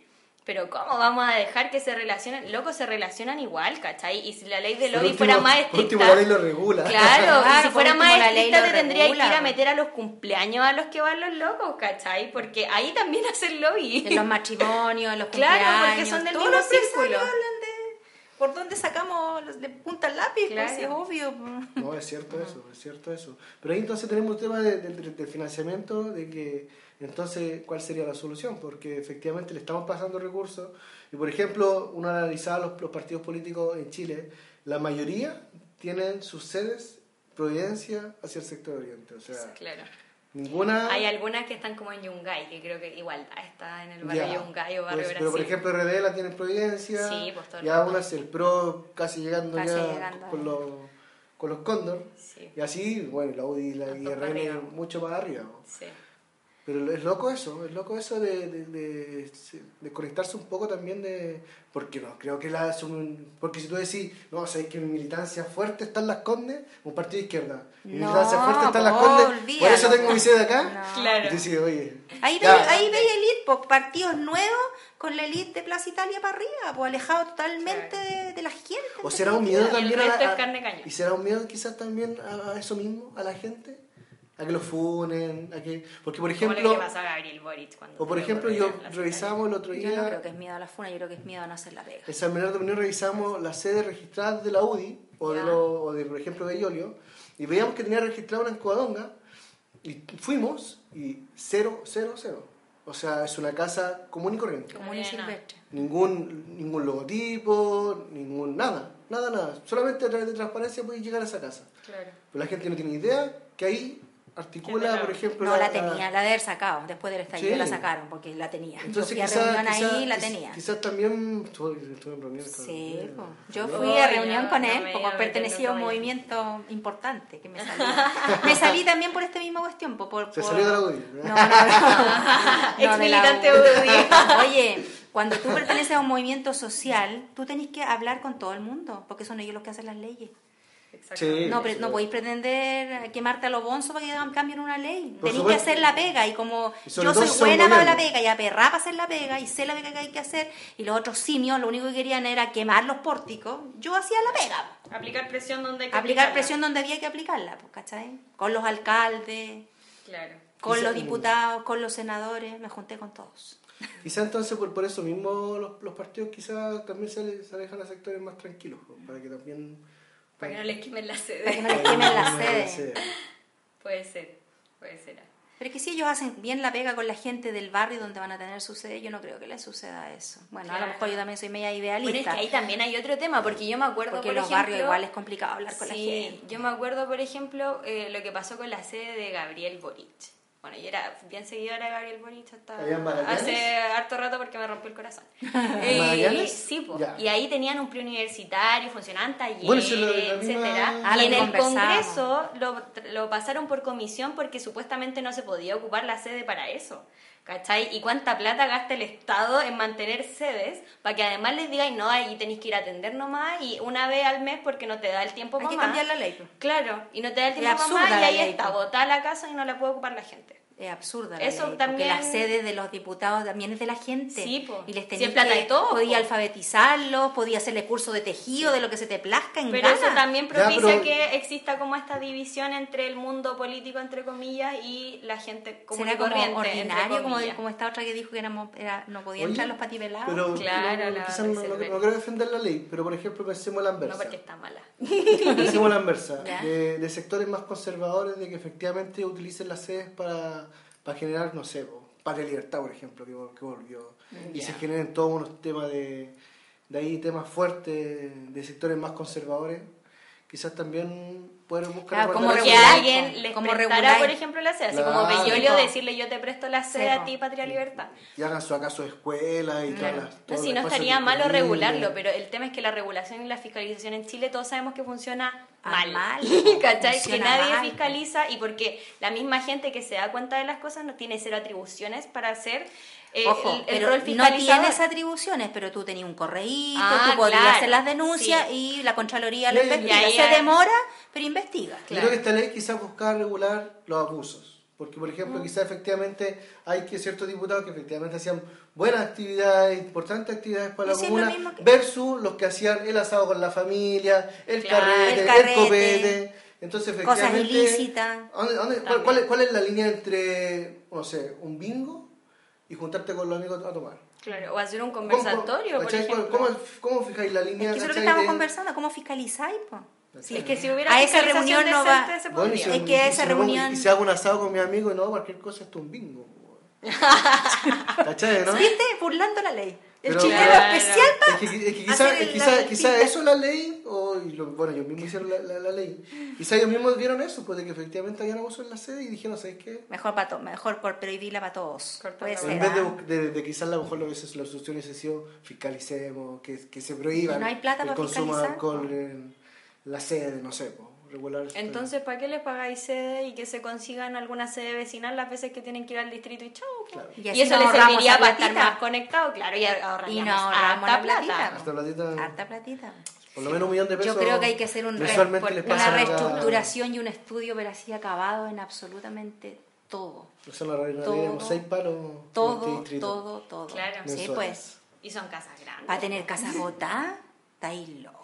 Pero ¿cómo vamos a dejar que se relacionen? Locos se relacionan igual, ¿cachai? Y si la ley de lobby fuera más estricta... la ley lo regula. Claro, y si fuera más estricta te tendría que ir a meter a los cumpleaños a los que van los locos, ¿cachai? Porque ahí también hacen lobby. En los matrimonios, en los cumpleaños... Claro, porque son del mismo círculo por dónde sacamos de punta el lápiz, pues, es obvio. No, es cierto eso, es cierto eso. Pero ahí entonces tenemos un tema de, de, financiamiento, de que Entonces, ¿cuál sería la solución? Porque efectivamente le estamos pasando recursos. Y por ejemplo, uno analizaba los, los partidos políticos en Chile, la mayoría tienen sus sedes Providencia hacia el sector oriente. O sea, claro. Ninguna. Hay algunas que están como en Yungay, que creo que igual está en el barrio Ya, Yungay o barrio pues, Brasil. Pero por ejemplo, RD la tiene en Providencia. Sí, pues, todo el Ya unas el PRO casi llegando Casi ya llegando con, los, con los Cóndor. Sí. Y así, bueno, la UDI y la Tanto para IRN mucho más arriba. ¿no? Sí. Pero es loco eso, es loco eso de, de, de, de conectarse un poco también de... Porque no, creo que la... son- Porque si tú decís, no, sabes que mi militancia fuerte está en Las Condes, un partido de izquierda. Mi No, militancia fuerte está en Las Condes, por eso tengo mi sede acá. No. Claro. Y dices, oye... Ahí veis ahí veis elite, po, partidos nuevos con la elite de Plaza Italia para arriba, pues alejado totalmente Claro. de, de la gente. O será un miedo también a la, caña. ¿Y será un miedo quizás también a, a eso mismo, a la gente? A que lo funen, a que... Porque por Como ejemplo... lo que pasó a Gabriel Boric cuando O por ejemplo, yo revisamos el otro Yo día... no creo que es miedo a la funa, yo creo que es miedo a no hacer la pega. En San Bernardo de Unión revisamos las sedes registradas de la UDI o de, lo- o de, por ejemplo, de Iolio y veíamos que tenía registrada una en Covadonga y fuimos y cero, cero, cero. O sea, es una casa común y corriente. Común y silvestre. Ningún, ningún logotipo, ningún nada, nada, nada. Solamente a través de transparencia puedes llegar a esa casa. Claro. Pero la gente no tiene idea que ahí articula, por no. ejemplo... No, la tenía, la de haber sacado. Después del estallido Sí. la sacaron porque la tenía. Entonces, yo fui a reunión ahí y la tenía. Quizás también... Estuve, estuve en reuniones con- Sí, yo fui a reunión con él, porque pertenecía a un movimiento importante que me salí. me salí también por esta misma cuestión. po, Por, Se por- salió de la UDI. No, no, no. Ex militante UDI. Oye, cuando tú perteneces a un movimiento social, tú tenés que hablar con todo el mundo, porque son ellos los que hacen las leyes. Exactamente. Sí. No, pre- sí. no podéis pretender quemarte a los bonzos para que hagan- cambien una ley. Por Tenéis que hacer la pega y como Y yo soy buena para la pega y aperrada para hacer la pega y sé la pega que hay que hacer y los otros simios lo único que querían era quemar los pórticos, yo hacía la pega. Aplicar presión donde hay que Aplicar aplicarla. presión donde había que aplicarla, pues, ¿cachai? Con los alcaldes, Claro. con Quizá- los diputados, con los senadores, me junté con todos. Quizá entonces por, por eso mismo los, los partidos quizá también se, se alejan a sectores más tranquilos, pues, para que también... Para que no les quemen la Para sede. que no les quemen la sede. Puede ser. Puede ser. Pero es que si ellos hacen bien la pega con la gente del barrio donde van a tener su sede, yo no creo que les suceda eso. Bueno, a lo mejor yo también soy media Bueno, es idealista. que ahí también hay otro tema, porque yo me acuerdo, porque por los ejemplo... barrios igual es complicado hablar con la Sí, gente. yo me acuerdo, por ejemplo, eh, lo que pasó con la sede de Gabriel Boric. Bueno, yo era bien seguidora de Gabriel Boric hasta hace harto rato porque me rompió el corazón. Ya. y ahí tenían un preuniversitario, funcionaban talleres, Bueno, misma- etcétera. Ah, y en el. Congreso lo, lo pasaron por comisión porque supuestamente no se podía ocupar la sede para eso. ¿Cachai? ¿Y cuánta plata gasta el Estado en mantener sedes para que además les digáis, no, ahí tenéis que ir a atender nomás y una vez al mes porque no te da el tiempo Hay para que más? cambiar la ley. Claro, y no te da el tiempo más y ahí ley, está, botada la casa y no la puede ocupar la gente. Es absurda la Eso ley, también- porque la sede de los diputados también es de la gente. Sí, po. Y les Si tenías es plata que, y todo, podía po. alfabetizarlos, podía hacerle curso de tejido, de lo que se te plazca en Pero eso gana. también Ya, propicia pero- que exista como esta división entre el mundo político, entre comillas, y la gente común Será y como corriente, entre ordinario, como, como esta otra que dijo que éramos, era, no podían Oye, entrar los patipelados. Pero Claro, no, la quizás no, no, no quiero defender la ley, pero por ejemplo pensemos la No inversa. porque está mala. Pensemos la inversa, Ya. de, de sectores más conservadores, de que efectivamente utilicen las sedes para, para generar, no sé, Patria Libertad, por ejemplo, que, que volvió. Y Ya. se generen todos unos temas de, de ahí, temas fuertes de sectores más conservadores. Quizás también pueden buscar... Claro, como guardar que alguien les como prestara, regular. por ejemplo, la sede. Así Claro. como Bellolio Sí, decirle yo te presto la sede Sí, a ti, Patria Libertad. Y hagan su acaso escuela y todas las... No, si no estaría malo regularlo, pero el tema es que la regulación y la fiscalización en Chile todos sabemos que funciona Ah, mal. mal, ¿Cachai? Que nadie mal. fiscaliza y porque la misma gente que se da cuenta de las cosas no tiene cero atribuciones para hacer eh, Ojo, el, el pero rol no tienes atribuciones, pero tú tenías un correíto, Ah, tú podías claro, hacer las denuncias sí. y la Contraloría lo investiga. Se demora, pero investiga. Claro. creo que esta ley quizás buscaba regular los abusos. Porque, por ejemplo, quizás efectivamente hay que ciertos diputados que efectivamente hacían buenas actividades, importantes actividades para Y la lo comuna, que- versus los que hacían el asado con la familia, el Claro. carrete, El el, carrete. copete. Entonces, Cosas efectivamente. ilícitas. ¿dónde- dónde- cuál, cuál es, cuál es la línea entre, no sé, un bingo y juntarte con los amigos a tomar? Claro, o hacer un ¿Cómo- conversatorio, por ¿cachai? ejemplo. ¿Cómo, cómo fijáis la línea? Es que eso es lo que estamos de- conversando, ¿cómo fiscalizáis? po? Sí, es que si hubiera A esa reunión no va- se Bueno, si, Es que y esa si reunión- y si hago un asado con mi amigo y no, cualquier cosa, es un bingo. ¿Cachai, no? ¿Viste? Burlando la ley. El chileno especial para. Es que, es que quizá, quizá, quizá eso la ley, o bueno, ellos mismos hicieron la, la, ley. Quizá ellos mismos vieron eso, pues de que efectivamente habían abuso en la sede y dijeron, ¿sabes qué? Mejor para mejor por prohibirla para todos. Puede ser, en vez de, ¿ah? de, de, quizás a lo mejor lo que la solución hubiese sido fiscalicemos, que, que se prohíba no hay plata el consumo de alcohol en la sede, no sé, pues. Entonces, ¿para qué les pagáis sede y que se consigan alguna sede vecinal las veces que tienen que ir al distrito y chau? Y, eso les serviría para estar más conectado, claro, y ahorraríamos, y no ahorramos harta plata. Harta platita. Harta platita. Por lo menos un millón de pesos. Yo creo que hay que hacer un una reestructuración y un estudio, pero así acabado en absolutamente todo. Eso la todo, seis palos todo, todo, todo. Claro, sí, pues. Y son casas grandes. Para tener casas botadas, está ahí loco.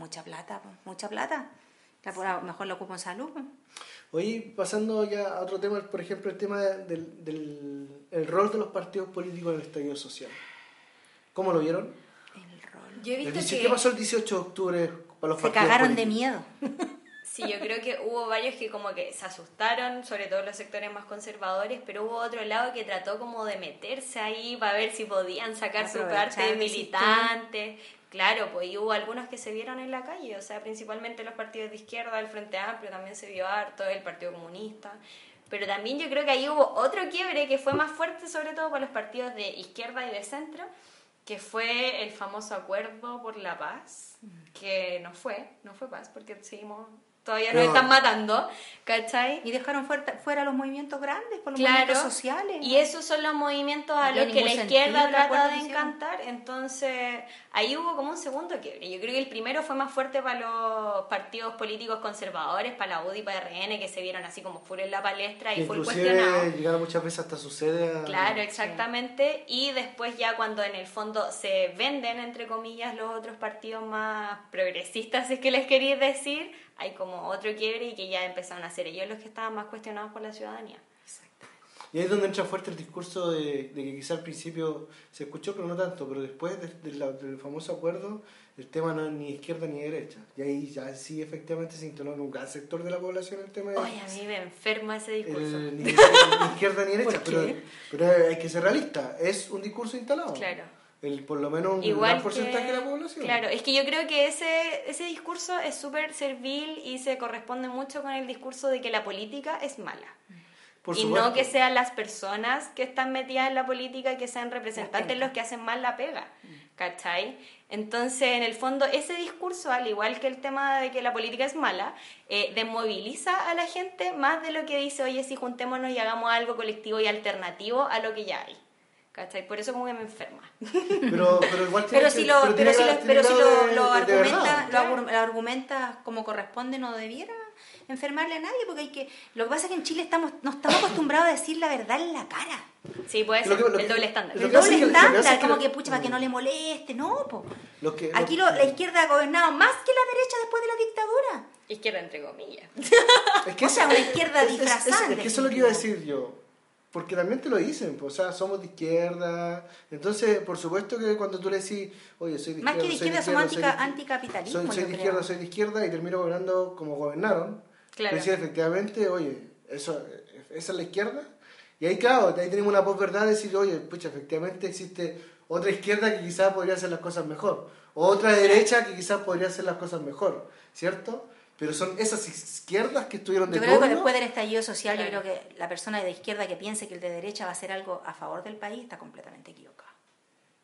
Mucha plata, mucha plata mejor lo ocupo en salud. Hoy, pasando ya a otro tema, por ejemplo, el tema del, del el rol de los partidos políticos en el estallido social. ¿Cómo lo vieron? El rol. ¿Qué pasó el 18 de octubre para los Se cagaron de miedo. Sí, yo creo que hubo varios que como que se asustaron, sobre todo los sectores más conservadores, pero hubo otro lado que trató como de meterse ahí para ver si podían sacar su parte de militante, Claro, pues hubo algunos que se vieron en la calle, o sea, principalmente los partidos de izquierda, el Frente Amplio también se vio harto, el Partido Comunista. Pero también yo creo que ahí hubo otro quiebre que fue más fuerte, sobre todo para los partidos de izquierda y de centro, que fue el famoso acuerdo por la paz, que no fue, no fue paz, porque seguimos todavía nos están matando, ¿cachai? Y dejaron fuera, fuera los movimientos grandes, por los movimientos sociales. Y esos son los movimientos a los que la izquierda trata de encantar, entonces ahí hubo como un segundo quiebre. Yo creo que el primero fue más fuerte para los partidos políticos conservadores, para la UDI, para RN, que se vieron así como full en la palestra y full cuestionados. llegaron muchas veces hasta sucede. Claro, exactamente. Y después ya cuando en el fondo se venden, entre comillas, los otros partidos más progresistas, si es que les queréis decir, hay como otro quiebre y que ya empezaron a ser ellos los que estaban más cuestionados por la ciudadanía. Y ahí es donde entra fuerte el discurso de, que quizá al principio se escuchó, pero no tanto, pero después del famoso acuerdo, el tema no es ni izquierda ni derecha. Y ahí ya sí efectivamente se instaló en un gran sector de la población el tema de... Oye, a mí me enferma ese discurso. ni, izquierda ni derecha, pero, pero hay que ser realista, es un discurso instalado. Claro el, por lo menos un gran porcentaje de la población. Claro, es que yo creo que ese, ese discurso es súper servil y se corresponde mucho con el discurso de que la política es mala. Y no que sean las personas que están metidas en la política que sean representantes los que hacen mal la pega, ¿cachai? Entonces, en el fondo, ese discurso, al igual que el tema de que la política es mala, eh, desmoviliza a la gente más de lo que dice, oye, si juntémonos y hagamos algo colectivo y alternativo a lo que ya hay. ¿Cachai? Por eso como que me enferma. Pero, pero igual pero si lo, pero, si, pero si lo, lo, argumenta, lo, argumenta como corresponde, no debiera enfermarle a nadie, porque hay que... Lo que pasa es que en Chile estamos no estamos acostumbrados a decir la verdad en la cara. Sí, puede ser, el doble estándar. El doble estándar, como que, pucha, para que no le moleste, no, po. Aquí la izquierda ha gobernado más que la derecha después de la dictadura. Izquierda entre comillas. Es que o sea, una izquierda disfrazada. Es, que eso es lo que iba a decir yo porque también te lo dicen, pues, o sea, somos de izquierda. Entonces, por supuesto que cuando tú le decís, oye, soy de izquierda. Más que de izquierda, somos anticapitalismo. Soy, soy, de izquierda, soy de izquierda y termino gobernando como gobernaron. Claro. Decir, efectivamente, oye, eso, esa es la izquierda. Y ahí, claro, ahí tenemos una posverdad de decir, oye, pucha, efectivamente existe otra izquierda que quizás podría hacer las cosas mejor. O otra derecha que quizás podría hacer las cosas mejor, ¿cierto? pero son esas izquierdas que estuvieron de Yo creo que después del estallido social, yo creo que la persona de izquierda que piense que el de derecha va a hacer algo a favor del país está completamente equivocada.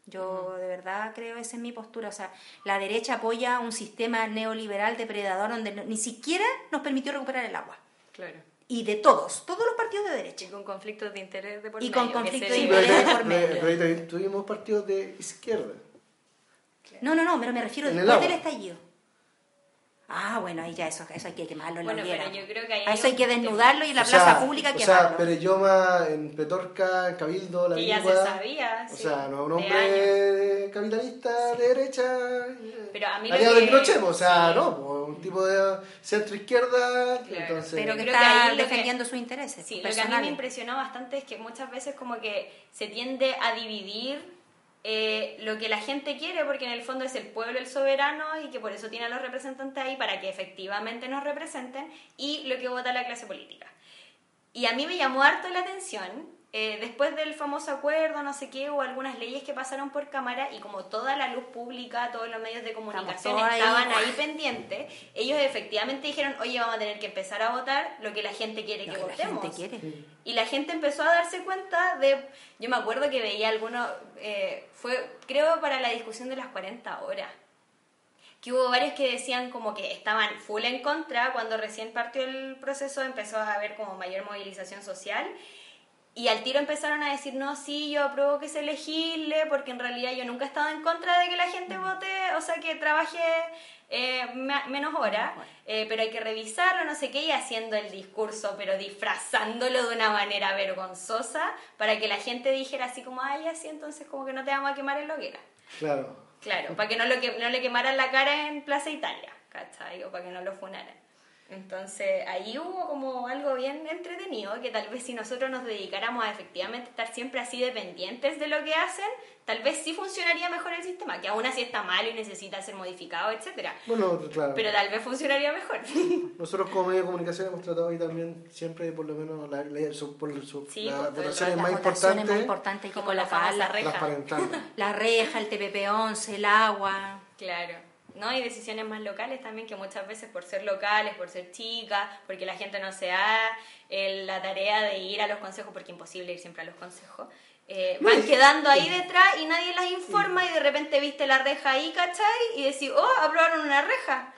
Yo de verdad creo, esa es mi postura. O sea, la derecha apoya un sistema neoliberal depredador donde ni siquiera nos permitió recuperar el agua. Claro. Y de todos, todos los partidos de derecha. Y con conflictos de interés de por y con conflictos de interés de por medio. Pero ahí también tuvimos partidos de izquierda. No, no, no, pero me refiero después del estallido. Ah, bueno, ahí ya eso, eso hay que quemarlo en bueno, la pero yo creo que ahí eso hay que desnudarlo y en la plaza pública o quemarlo. O sea, Pereyoma en Petorca, en Cabildo, la Y ya se sabía, O sea, no es un hombre capitalista de derecha. Pero a mí lo que... de Pinochet, o sea, no, un tipo de centro-izquierda. Entonces... Pero que está defendiendo sus intereses. Sí, lo que a mí me impresionó bastante es que muchas veces como que se tiende a dividir eh, lo que la gente quiere, porque en el fondo es el pueblo el soberano y que por eso tiene a los representantes ahí para que efectivamente nos representen, y lo que vota la clase política. Y a mí me llamó harto la atención eh, después del famoso acuerdo, no sé qué, o algunas leyes que pasaron por cámara y como toda la luz pública, todos los medios de comunicación estaban ahí pendientes, ellos efectivamente dijeron, oye, vamos a tener que empezar a votar lo que la gente quiere que, votemos. Y la gente empezó a darse cuenta de, yo me acuerdo que veía algunos, eh, fue creo para la discusión de las 40 horas que hubo varios que decían como que estaban full en contra cuando recién partió el proceso empezó a haber como mayor movilización social y al tiro empezaron a decir, no, sí, yo apruebo que se legisle, porque en realidad yo nunca he estado en contra de que la gente mm. vote, o sea, que trabaje eh, menos horas, eh, pero hay que revisarlo, no sé qué, y haciendo el discurso, pero disfrazándolo de una manera vergonzosa, para que la gente dijera así como, ay, así, entonces como que no te vamos a quemar en hoguera. Claro. Claro, para que no, lo que, no le quemaran la cara en Plaza Italia, ¿cachai? O para que no lo funaran. Entonces ahí hubo como algo bien entretenido, que tal vez si nosotros nos dedicáramos a efectivamente estar siempre así dependientes de lo que hacen, tal vez sí funcionaría mejor el sistema, que aún así está mal y necesita ser modificado, etcétera. Bueno, claro. Pero tal vez funcionaría mejor. Nosotros como medio de comunicación hemos tratado ahí también siempre por lo menos la, la, su, por su, la votación más importante. más importante como la, la reja. la reja, el TPP-11, el agua. Claro. ¿No? Y decisiones más locales también, que muchas veces por ser locales, por ser chicas, porque la gente no se da la tarea de ir a los consejos, porque es imposible ir siempre a los consejos, eh, van quedando ahí detrás y nadie las informa y de repente viste la reja ahí, ¿cachai? Y decís, oh, aprobaron una reja.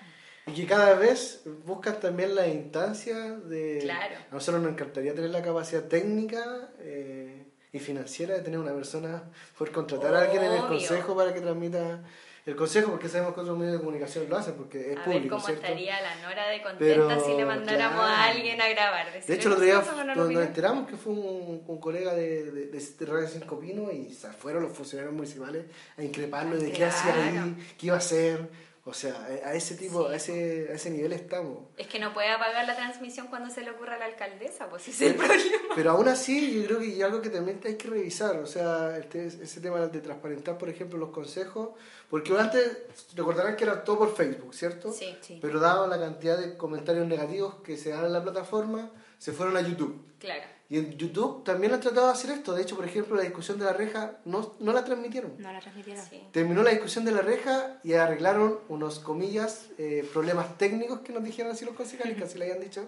Y que cada vez buscan también la instancia de... Claro. A nosotros nos encantaría tener la capacidad técnica eh, y financiera de tener una persona, poder contratar a alguien en el consejo para que transmita el consejo, porque sabemos que otros medios de comunicación lo hacen, porque es a público. Ver cómo estaría la Nora de contenta si le mandáramos a alguien a grabar. De hecho, el otro día nos, enteramos que fue un, un colega de, de, de, Radio Cinco Pinos y se fueron los funcionarios municipales a increparlo de qué hacía ahí, qué iba a hacer o sea, a ese tipo, a, ese, a ese nivel estamos. Es que no puede apagar la transmisión cuando se le ocurra a la alcaldesa, pues ese es el problema. Pero aún así, yo creo que hay algo que también hay que revisar, o sea, este, ese tema de transparentar, por ejemplo, los consejos, porque antes recordarán que era todo por Facebook, ¿cierto? Sí, sí. Pero dado la cantidad de comentarios negativos que se dan en la plataforma, se fueron a YouTube. Claro. Y en YouTube también han tratado de hacer esto. De hecho, por ejemplo, la discusión de la reja no, no la transmitieron. No la transmitieron. Sí. Terminó la discusión de la reja y arreglaron unos, comillas, eh, problemas técnicos que nos dijeron así los concejales, que así le habían dicho.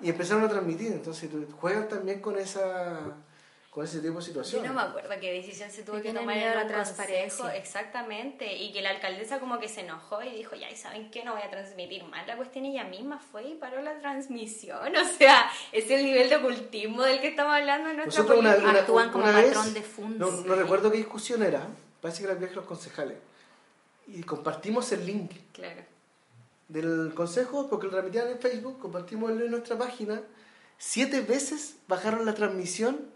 Y empezaron a transmitir. Entonces, juegan también con esa con ese tipo de situaciones. Yo no me acuerdo qué decisión se tuvo que tomar en la transparencia. Exactamente, y que la alcaldesa como que se enojó y dijo, ya, ¿y saben qué? No voy a transmitir más la cuestión y ella misma fue y paró la transmisión. O sea, es el nivel de ocultismo del que estamos hablando en nuestra política. Una, Actúan como patrón de fundos. No, recuerdo qué discusión era, parece que era el viaje de los concejales. Y compartimos el link. Claro. Del consejo, porque lo transmitían en Facebook, compartimos en nuestra página. Siete veces bajaron la transmisión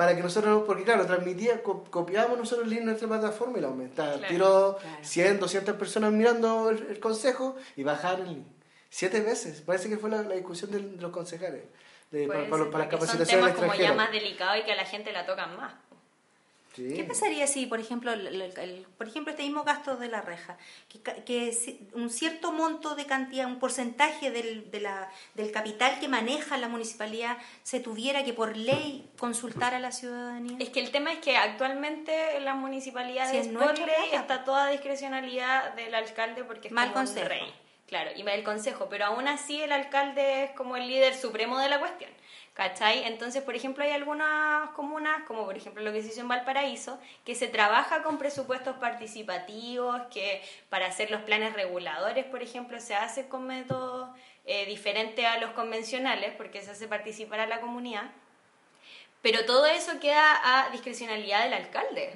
para que nosotros, porque claro, transmitía, copiábamos nosotros el link en nuestra plataforma y la aumentaba. Tiró 100, 200 personas mirando el, consejo y bajaron el link. Siete veces, parece que fue la, discusión de, los concejales. De, para, para, para, las capacitaciones son temas como ya más delicados y que a la gente la tocan más. ¿Qué pasaría si, por ejemplo, el, por ejemplo, este mismo gasto de la reja, que, que, un cierto monto de cantidad, un porcentaje del, de la, del capital que maneja la municipalidad se tuviera que por ley consultar a la ciudadanía? Es que el tema es que actualmente la municipalidad es por ley está toda discrecionalidad del alcalde porque es Mal como rey. Claro, y el consejo, pero aún así el alcalde es como el líder supremo de la cuestión. ¿Cachai? Entonces, por ejemplo, hay algunas comunas, como por ejemplo lo que se hizo en Valparaíso, que se trabaja con presupuestos participativos, que para hacer los planes reguladores, por ejemplo, se hace con métodos eh, diferentes a los convencionales, porque se hace participar a la comunidad. Pero todo eso queda a discrecionalidad del alcalde.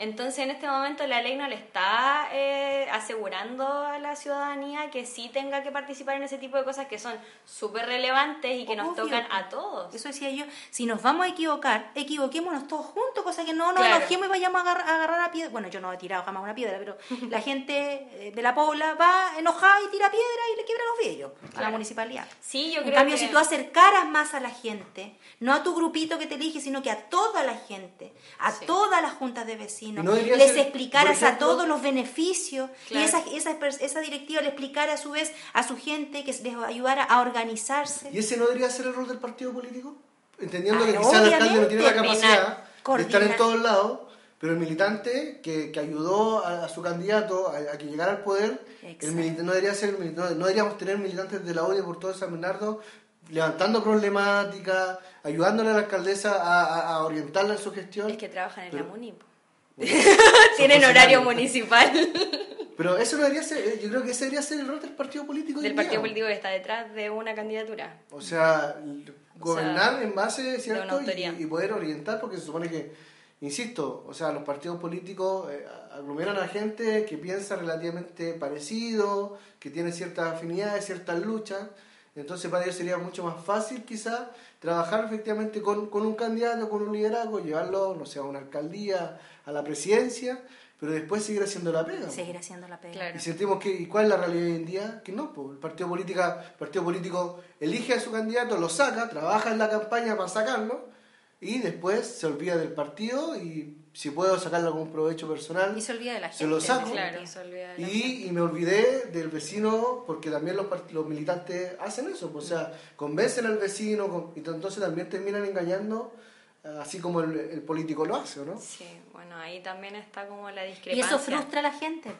Entonces, en este momento la ley no le está eh, asegurando a la ciudadanía que sí tenga que participar en ese tipo de cosas que son súper relevantes y que nos tocan a todos. Eso decía yo, si nos vamos a equivocar, equivoquémonos todos juntos, cosa que no nos enojemos y vayamos a agarrar, a piedra. Bueno, yo no he tirado jamás una piedra, pero la gente eh, de la Pobla va enojada y tira piedra y le quiebra los vidrios a la municipalidad. Sí, yo en cambio, si tú acercaras más a la gente, no a tu grupito que te elige, sino que a toda la gente, a todas las juntas de vecinos, les explicaras a todos los beneficios y esa, esa, esa, directiva le explicara a su vez a su gente que les ayudara a organizarse. ¿Y ese no debería ser el rol del partido político? entendiendo que quizás el alcalde no tiene la capacidad de estar en todos lados, pero el militante que, que ayudó a, su candidato a, que llegara al poder, el militante, no, debería ser, no, deberíamos tener militantes de la ODI por todo San Bernardo levantando problemáticas, ayudándole a la alcaldesa a, a, orientarla en su gestión. Es que trabajan en la MUNI. Tienen horario municipal. Pero eso no debería ser, yo creo que ese debería ser el rol del partido político. Del partido político que está detrás de una candidatura. O sea, gobernar en base, ¿cierto? Y, poder orientar, porque se supone que, insisto, o sea, los partidos políticos eh, aglomeran a gente que piensa relativamente parecido, que tiene ciertas afinidades, ciertas luchas. Entonces para ellos sería mucho más fácil quizá trabajar efectivamente con, con un candidato, con un liderazgo, llevarlo, no sé, a una alcaldía, a la presidencia, pero después seguir haciendo la pega. Seguir haciendo la pega. Y sentimos que, ¿y cuál es la realidad hoy en día? Que no, pues el partido, política, el partido político elige a su candidato, lo saca, trabaja en la campaña para sacarlo, y después se olvida del partido y si puedo sacarle algún provecho personal, y se, olvida de la gente, se lo saco. y, y, me olvidé del vecino porque también los, los militantes hacen eso, pues, o sea, convencen al vecino y entonces también terminan engañando así como el, el, político lo hace, ¿no? Sí, bueno, ahí también está como la discrepancia. Y eso frustra a la gente.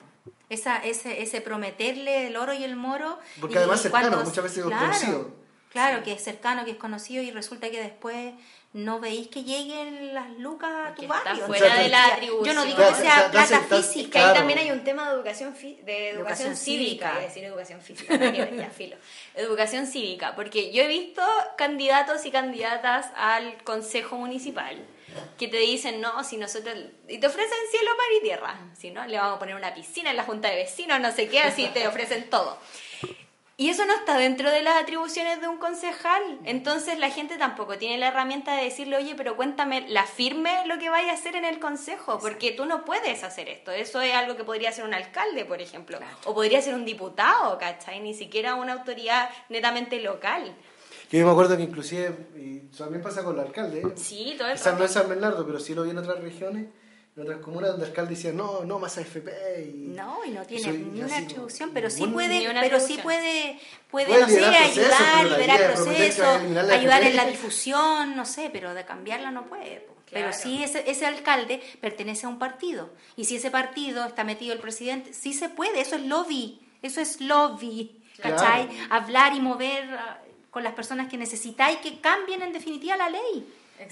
Esa, ese, ese prometerle el oro y el moro. Porque además es cercano, muchas veces es conocido. Claro, que es cercano, que es conocido y resulta que después no veis que lleguen las lucas a tu barrio. Está fuera de la atribución. Yo no digo que sea plata física. Ahí también hay un tema de educación, de educación, cívica. Es decir, educación física, ya, filo. Educación cívica, porque yo he visto candidatos y candidatas al consejo municipal que te dicen, no, si nosotros, y te ofrecen cielo, mar y tierra, si no, le vamos a poner una piscina en la junta de vecinos, no sé qué, así te ofrecen todo. Y eso no está dentro de las atribuciones de un concejal. Entonces la gente tampoco tiene la herramienta de decirle, oye, pero cuéntame la firme lo que vaya a hacer en el consejo, porque tú no puedes hacer esto. Eso es algo que podría ser un alcalde, por ejemplo, o podría ser un diputado, ¿cachai? Ni siquiera una autoridad netamente local. yo me acuerdo que inclusive, y también pasa con el alcalde, ¿eh? sí, todo el Quizás no es San Bernardo, pero sí lo vi en otras regiones, en otras comunas donde el alcalde decía no, no más AFP y no y no tiene ni una atribución, pero sí puede, pero sí puede, puede, no sé, ayudar, liberar procesos, ayudar en la difusión, no sé, pero de cambiarla no puede. Pero sí ese, ese alcalde pertenece a un partido. Y si ese partido está metido el presidente, sí se puede, eso es lobby, eso es lobby, ¿cachai? Hablar y mover ah, con las personas que necesitáis que cambien en definitiva la ley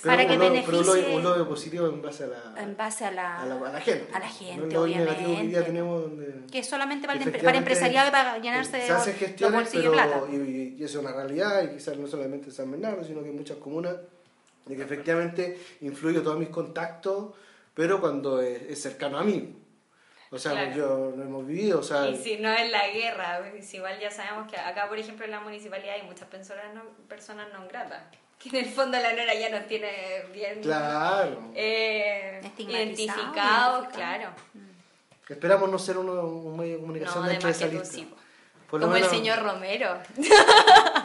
para que beneficie... Pero un lobby positivo en base a la, en base a la, a la, gente. A la gente, obviamente. Que, tenemos donde que es solamente para, el, para empresariado y para llenarse de, se gestiones, pero, plata. Y, y, eso es una realidad, y quizás no solamente en San Bernardo, sino que en muchas comunas, de que efectivamente influye todos mis contactos, pero cuando es, cercano a mí. O sea, yo lo hemos vivido, o sea... Y si no es la guerra, pues, igual ya sabemos que acá, por ejemplo, en la municipalidad hay muchas personas no, personas no gratas que en el fondo la nora ya nos tiene bien claro. eh, identificados, claro. Esperamos no ser uno, un medio de comunicación no, dentro de esa lista. Como el señor Romero.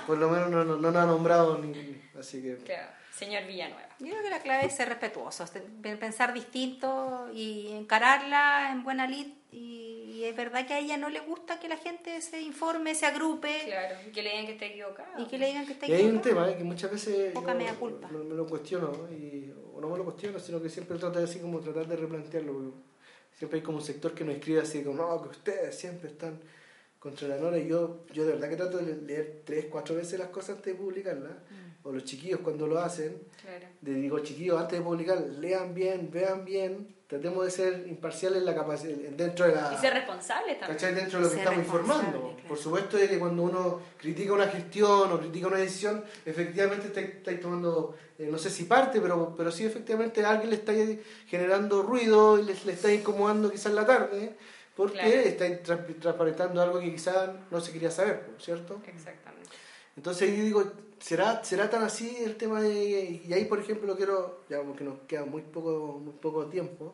Por lo menos no, no, nos ha nombrado ni, así que... Claro. Señor Villanueva. Yo creo que la clave es ser respetuoso, pensar distinto y encararla en buena lid y, es verdad que a ella no le gusta que la gente se informe, se agrupe. Claro, y que le digan que está equivocado. Y que le digan que está equivocado. Y hay un tema ¿eh? que muchas veces Poca yo culpa. Me, lo cuestiono, y, o no me lo cuestiono, sino que siempre trato de así como tratar de replantearlo. Siempre hay como un sector que nos escribe así como, no, que ustedes siempre están contra la Nora y yo, yo de verdad que trato de leer tres, cuatro veces las cosas antes de publicarlas. Mm o los chiquillos cuando lo hacen, claro. digo, chiquillos, antes de publicar, lean bien, vean bien, tratemos de ser imparciales en la capacidad, dentro de la... Y ser responsables también. ¿Cachai? Dentro de lo que estamos informando. Por supuesto de que cuando uno critica una gestión o critica una decisión, efectivamente estáis tomando, eh, no sé si parte, pero, pero sí efectivamente a alguien le está generando ruido y le, está incomodando quizás la tarde, porque está transparentando algo que quizás no se quería saber, ¿cierto? Exactamente. Entonces yo digo, ¿Será, ¿Será tan así el tema de.? Y ahí, por ejemplo, quiero, ya porque nos queda muy poco, muy poco tiempo,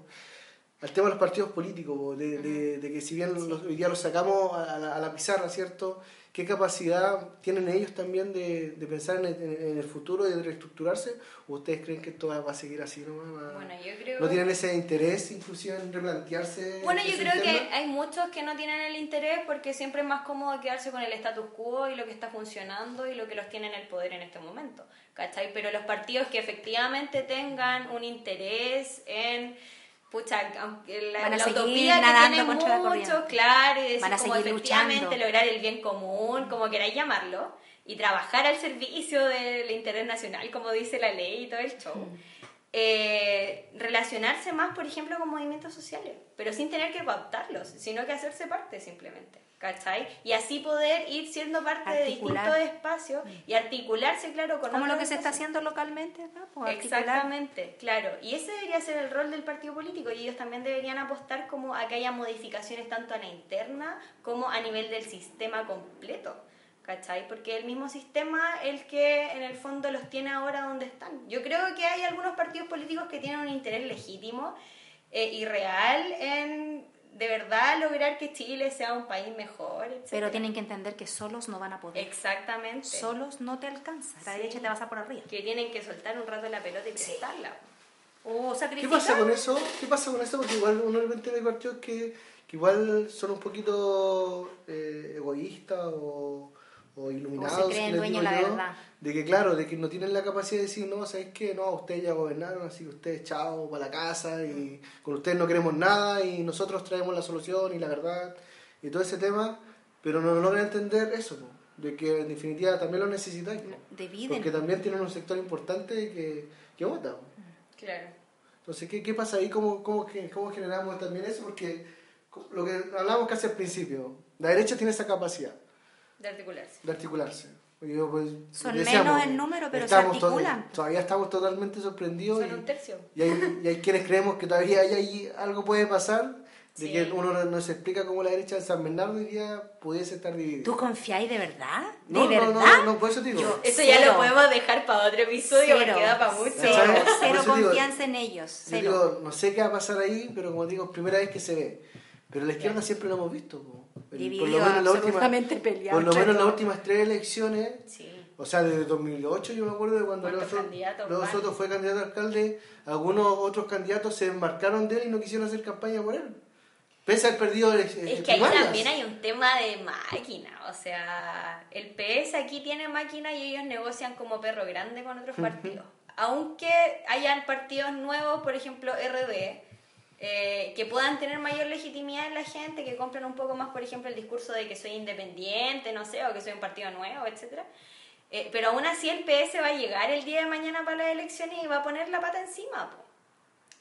al tema de los partidos políticos, de, de, que si bien hoy día los sacamos a la, a la, pizarra, ¿cierto? ¿Qué capacidad tienen ellos también de, de pensar en el, futuro y de reestructurarse? ¿O ustedes creen que esto va a seguir así nomás? Bueno, yo creo... ¿No tienen ese interés inclusive en replantearse? Bueno, yo creo que hay muchos que no tienen el interés porque siempre es más cómodo quedarse con el status quo y lo que está funcionando y lo que los tiene en el poder en este momento, ¿cachai? Pero los partidos que efectivamente tengan un interés en pucha, aunque la, la utopía que tiene mucho, claro, y decir como efectivamente lograr el bien común, como queráis llamarlo, y trabajar al servicio del interés nacional, como dice la ley y todo el show. Mm. Eh, relacionarse más, por ejemplo, con movimientos sociales, pero sin tener que cooptarlos, sino que hacerse parte simplemente. ¿Cachai? Y así poder ir siendo parte de distintos espacios y articularse, claro, con Como lo que se está haciendo localmente pues, Exactamente, claro. Y ese debería ser el rol del partido político y ellos también deberían apostar como a que haya modificaciones tanto a la interna como a nivel del sistema completo. ¿Cachai? Porque el mismo sistema el que en el fondo los tiene ahora donde están. Yo creo que hay algunos partidos políticos que tienen un interés legítimo eh, y real en de verdad lograr que Chile sea un país mejor. Pero tienen que entender que solos no van a poder. Exactamente. Solos no te alcanza. La derecha te vas a por arriba. Que tienen que soltar un rato la pelota y prestarla. O ¿Qué pasa con eso? ¿Qué pasa con eso? Porque igual uno repente ve partidos que, que igual son un poquito eh, egoístas o o iluminados. O se creen dueños la verdad. De que, claro, de que no tienen la capacidad de decir, no, ¿sabes qué? No, ustedes ya gobernaron, así que ustedes chao para la casa y con ustedes no queremos nada y nosotros traemos la solución y la verdad y todo ese tema, pero no logran entender eso, de que en definitiva también lo necesitáis. Porque también tienen un sector importante que, que vota. Claro. Entonces, ¿qué, qué pasa ahí? ¿Cómo, cómo, cómo generamos también eso? Porque lo que hablamos casi al principio, la derecha tiene esa capacidad de articularse. De articularse. Pues, Son menos en número, pero se articulan. todavía estamos totalmente sorprendidos. Son un tercio. Y hay, y hay quienes creemos que todavía hay, ahí algo puede pasar, de que uno no se explica cómo la derecha de San Bernardo hoy día pudiese estar dividida. ¿Tú confiáis de verdad? ¿De no, verdad? No, no, por eso digo. eso ya lo podemos dejar para otro episodio porque da para mucho. Cero, confianza en ellos. Yo digo, no sé qué va a pasar ahí, pero como digo, primera vez que se ve. Pero la izquierda siempre lo hemos visto por lo menos la última, Por lo menos las últimas tres elecciones, o sea, desde 2008 yo me acuerdo de cuando Leo Soto, fue candidato a alcalde, algunos otros candidatos se embarcaron de él y no quisieron hacer campaña por él. Pese al perdido Es que ahí también hay un tema de máquina, o sea, el PS aquí tiene máquina y ellos negocian como perro grande con otros partidos. Aunque hayan partidos nuevos, por ejemplo, RD, eh, que puedan tener mayor legitimidad en la gente, que compren un poco más, por ejemplo, el discurso de que soy independiente, no sé, o que soy un partido nuevo, etc. Eh, pero aún así el PS va a llegar el día de mañana para las elecciones y va a poner la pata encima,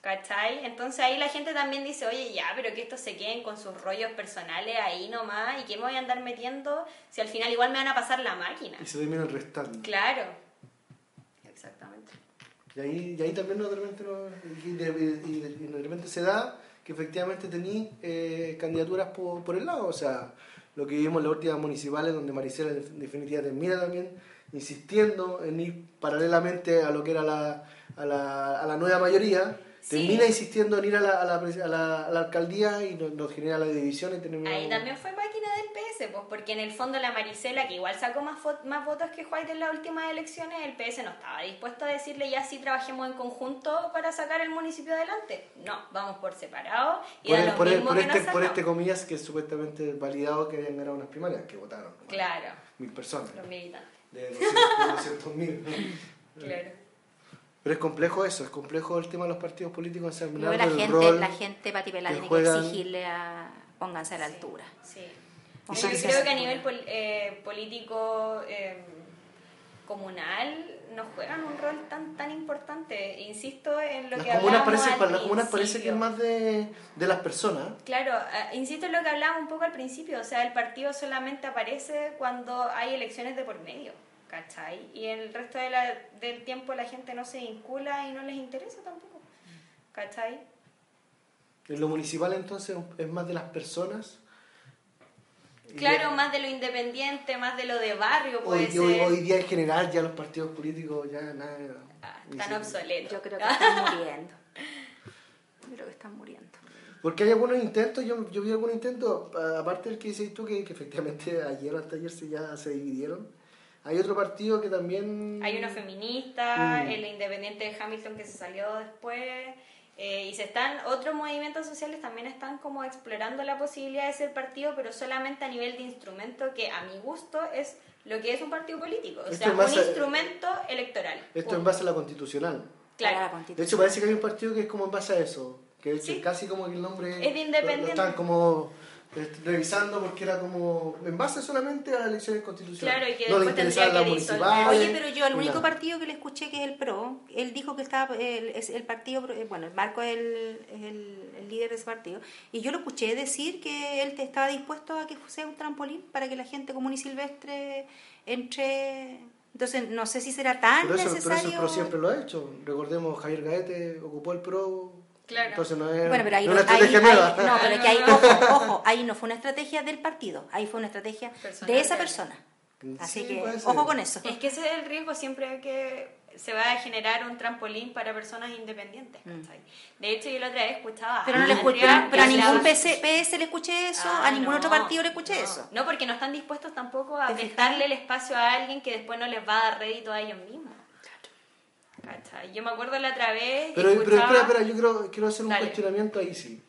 ¿cachai? Entonces ahí la gente también dice, oye, ya, pero que estos se queden con sus rollos personales ahí nomás y que me voy a andar metiendo si al final igual me van a pasar la máquina. Y se terminan restando. Claro, exactamente. Y ahí, y ahí también de repente, y de, repente se da que efectivamente tení eh, candidaturas por, por, el lado. O sea, lo que vimos en las últimas municipales, donde Maricela en definitiva termina también insistiendo en ir paralelamente a lo que era la, a la, a la nueva mayoría termina insistiendo en ir a la, a la, a la, a la alcaldía y nos, genera la división y. Ahí también fue máquina del PS, pues porque en el fondo la Maricela, que igual sacó más, más votos que White en las últimas elecciones, el PS no estaba dispuesto a decirle ya sí trabajemos en conjunto para sacar el municipio adelante. No, vamos por separado y por, por, este, por este comillas que es supuestamente validado que habían ganado unas primarias que votaron. Claro. Mil personas. Los militantes. De 200 mil. claro. Pero es complejo eso, es complejo el tema de los partidos políticos en la gente, la gente patipelada tiene que exigirle a pónganse a la altura. Sí. Yo creo que a nivel eh, político eh, comunal no juegan un rol tan tan importante. Insisto en lo las que comunas parece, Para las comunas parece que es más de, de las personas. Claro, eh, insisto en lo que hablábamos un poco al principio. O sea, el partido solamente aparece cuando hay elecciones de por medio. ¿Cachai? Y el resto de la, del tiempo la gente no se vincula y no les interesa tampoco, ¿cachai? En lo municipal entonces es más de las personas. Claro, más de lo independiente, más de lo de barrio puede hoy, ser. Hoy, día en general ya los partidos políticos ya nada... Ah, están obsoletos. Yo creo que están muriendo. creo que están muriendo. Porque hay algunos intentos, yo, yo vi algunos intentos, aparte del que dices tú, que, efectivamente ayer o hasta ayer se, ya se dividieron. Hay otro partido que también... Hay uno feminista, mm. el independiente de Hamilton que se salió después. Eh, y se están, otros movimientos sociales también están como explorando la posibilidad de ser partido, pero solamente a nivel de instrumento, que a mi gusto es lo que es un partido político, o sea, un instrumento electoral. Esto en base a la constitucional. Claro. De hecho, parece que hay un partido que es como en base a eso, que es casi como que el nombre... Es de independiente. están como revisando porque era como en base solamente a las elecciones constitucionales. Claro, y que no después tendría que disolver. Oye, pero yo al único partido que le escuché que es el PRO, él dijo que estaba el, es el partido, eh, bueno, el Marco es, el, el, líder de ese partido, y yo lo escuché decir que él estaba dispuesto a que sea un trampolín para que la gente común y silvestre entre... Entonces, no sé si será tan necesario... Pero eso el PRO siempre lo ha hecho. Recordemos, Javier Gaete ocupó el PRO Claro. Entonces no es, bueno, pero ahí una estrategia nueva. no, pero que ahí, ojo, ojo, ahí no fue una estrategia del partido, ahí fue una estrategia de esa persona. Así que, ojo con eso. Es que ese es el riesgo siempre que se va a generar un trampolín para personas independientes. Mm. De hecho, yo la otra vez escuchaba. Pero, no le escuché, pero, a ningún PS, le escuché eso, ah, a ningún otro partido le escuché eso. No, porque no están dispuestos tampoco a prestarle el espacio a alguien que después no les va a dar rédito a ellos mismos. Yo me acuerdo la otra vez. Pero, pero espera, espera, yo quiero, quiero hacer un cuestionamiento ahí sí.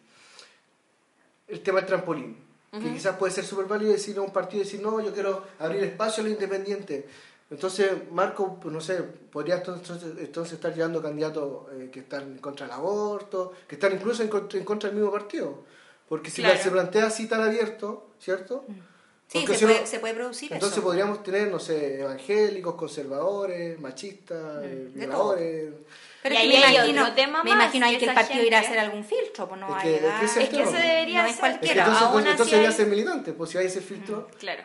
El tema del trampolín. Que quizás puede ser súper válido decir a un partido, decir, no, yo quiero abrir espacio a los independientes. Entonces, Marco, pues, no sé, podría entonces, entonces estar llevando candidatos eh, que están en contra del aborto, que están incluso en contra, en contra del mismo partido. Porque si se plantea así tan abierto, ¿cierto? Sí, se, puede, se, puede, producir Entonces podríamos tener, no sé, evangélicos, conservadores, machistas, mm, eh, violadores... Pero y me imagino, me imagino ahí que el partido irá a hacer algún filtro, pues no es que, es, que, es que se debería hacer. cualquiera. entonces, entonces debería ser militante, pues si hay ese filtro. Mm, claro.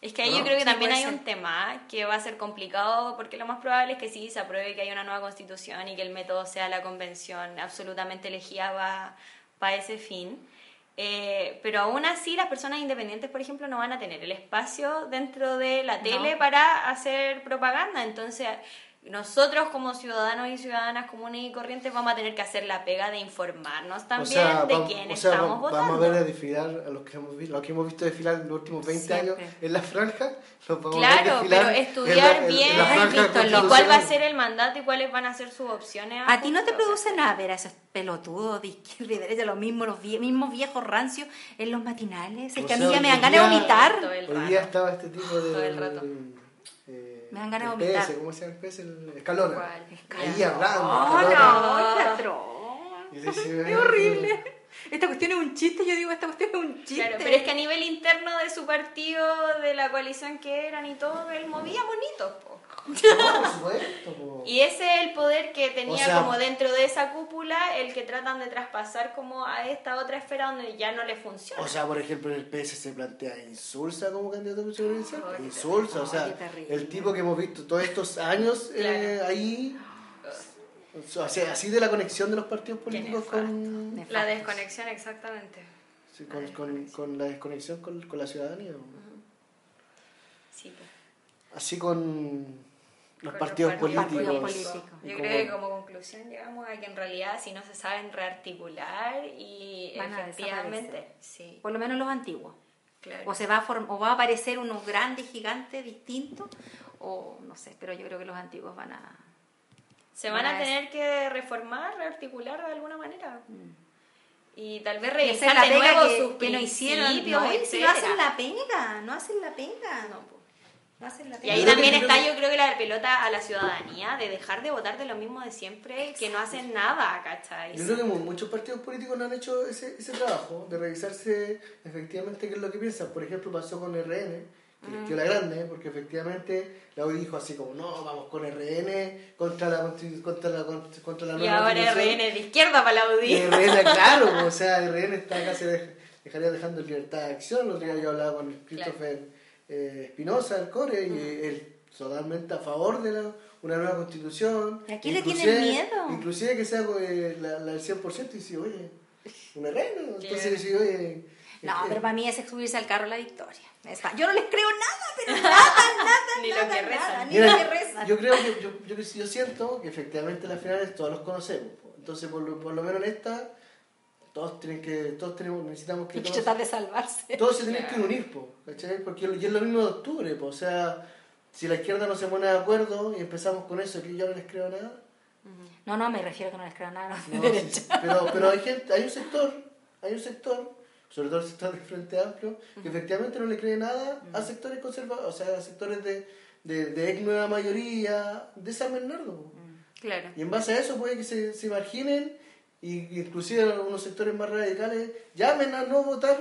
Es que ahí yo creo que también hay un tema que va a ser complicado porque lo más probable es que sí se apruebe que haya una nueva constitución y que el método sea la convención absolutamente elegida para ese fin. Eh, pero aún así las personas independientes, por ejemplo, no van a tener el espacio dentro de la tele para hacer propaganda. Entonces, nosotros como ciudadanos y ciudadanas comunes y corrientes vamos a tener que hacer la pega de informarnos también de quién estamos votando. Vamos a ver a desfilar a los que hemos visto, los que hemos visto desfilar en los últimos 20 años en la franja. claro, pero estudiar bien y cuál va a ser el mandato y cuáles van a ser sus opciones. A, ti no te produce nada ver a esos pelotudos de izquierda y derecha, los mismos, los mismos viejos rancios en los matinales. Es que a mí ya me dan ganas de vomitar. Hoy día estaba este tipo de... Todo el rato me dan ganas de vomitar. PS, ¿Cómo se llama el PS? El Escalona. Ahí hablando. Oh, no, qué Es horrible. Esta cuestión es un chiste, yo digo, esta cuestión es un chiste. Claro, pero es que a nivel interno de su partido, de la coalición que eran y todo, él movía po. Y ese es el poder que tenía como dentro de esa cúpula, el que tratan de traspasar como a esta otra esfera donde ya no le funciona. O sea, por ejemplo, en el PS se plantea Insulsa como candidato a presidencial. Insulsa, o sea, el tipo que hemos visto todos estos años eh, ahí o sea, así de la conexión de los partidos políticos con... La desconexión, exactamente. Sí, con, la con, con, la desconexión con, con la ciudadanía. Sí. Pues. Así con los partidos, políticos. Yo creo que como conclusión llegamos a que en realidad si no se saben rearticular y efectivamente... Sí. Por lo menos los antiguos. O, se va a o va a aparecer unos grandes gigantes distintos, o no sé, pero yo creo que los antiguos van a se van a tener que reformar, rearticular de alguna manera. Mm. Y tal vez revisar la de nuevo sus que no hicieron, no, si no hacen la pega, no hacen la pega. No, no hacen la pega. Y ahí también está, yo creo que la pelota a la ciudadanía de dejar de votar de lo mismo de siempre, que no hacen nada, ¿cachai? Yo creo que muchos partidos políticos no han hecho ese, ese trabajo de revisarse efectivamente qué es lo que piensan. Por ejemplo, pasó con RN que, la grande, porque efectivamente la UDI dijo así como, no, vamos con RN contra la contra la, contra la Y ahora RN de izquierda para la UDI. RN, claro, o sea, RN está casi dejaría dejando libertad de acción. Los días yo hablaba con Christopher eh, Espinosa, el core, y él totalmente a favor de la, una nueva constitución. ¿A quién le tienen miedo? Inclusive que sea eh, la, la del 100% y dice, oye, un RN. Entonces dice, oye no, pero para mí es subirse al carro la victoria. Yo no les creo nada, pero nada, nada, ni nada, lo que rezan. ni lo que rezan. Yo creo que, yo, yo, yo siento que efectivamente las finales todos los conocemos. Entonces, por lo, por lo menos en esta, todos tienen que, todos tenemos, necesitamos que todos, tratar de salvarse. todos se tienen que unir, po, ¿cachai? Porque y es lo mismo de octubre, po, o sea, si la izquierda no se pone de acuerdo y empezamos con eso, que yo no les creo nada, No, no, me refiero a que no les creo nada los de no, sí, sí, pero, pero hay gente, hay un sector, hay un sector, sobre todo el sector del Frente Amplio, que efectivamente no le cree nada a sectores conservadores, o sea, a sectores de, de, de ex nueva mayoría de San Bernardo. po. Claro. Y en base a eso puede que se, se marginen y inclusive algunos sectores más radicales llamen a no votar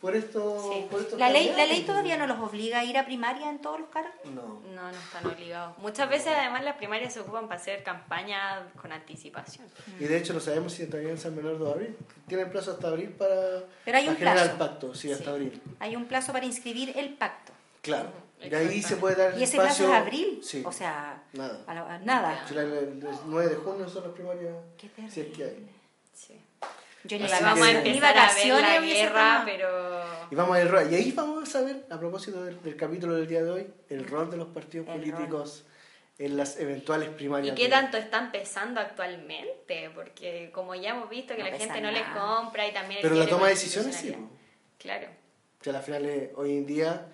por esto. Sí. Por estos La ley, la ley todavía no los obliga a ir a primaria en todos los cargos. No. No, no están obligados. Muchas veces además las primarias se ocupan para hacer campaña con anticipación. Y de hecho no sabemos si todavía en San Bernardo de abril. Tienen plazo hasta abril para, Pero hay para un generar plazo. el pacto, sí, hasta Sí. abril. Hay un plazo para inscribir el pacto. Claro. Y ahí se puede dar Y ese espacio. plazo es abril. Sí. O sea, Nada. a la- a nada. Si la- el, el 9 de junio son las primarias. Qué Si es que hay. Sí. Yo ni, Vamos a Ni empezar a ver vacaciones la guerra, pero... Y vamos a ver, y ahí vamos a ver, a propósito del, del capítulo del día de hoy, el rol de los partidos El políticos en las eventuales ¿Y primarias. qué de- tanto están pesando actualmente? Porque como ya hemos visto que No la gente pesan no les nada. compra y también... Pero la toma de decisiones sí. Claro. O sea, al final, hoy en día,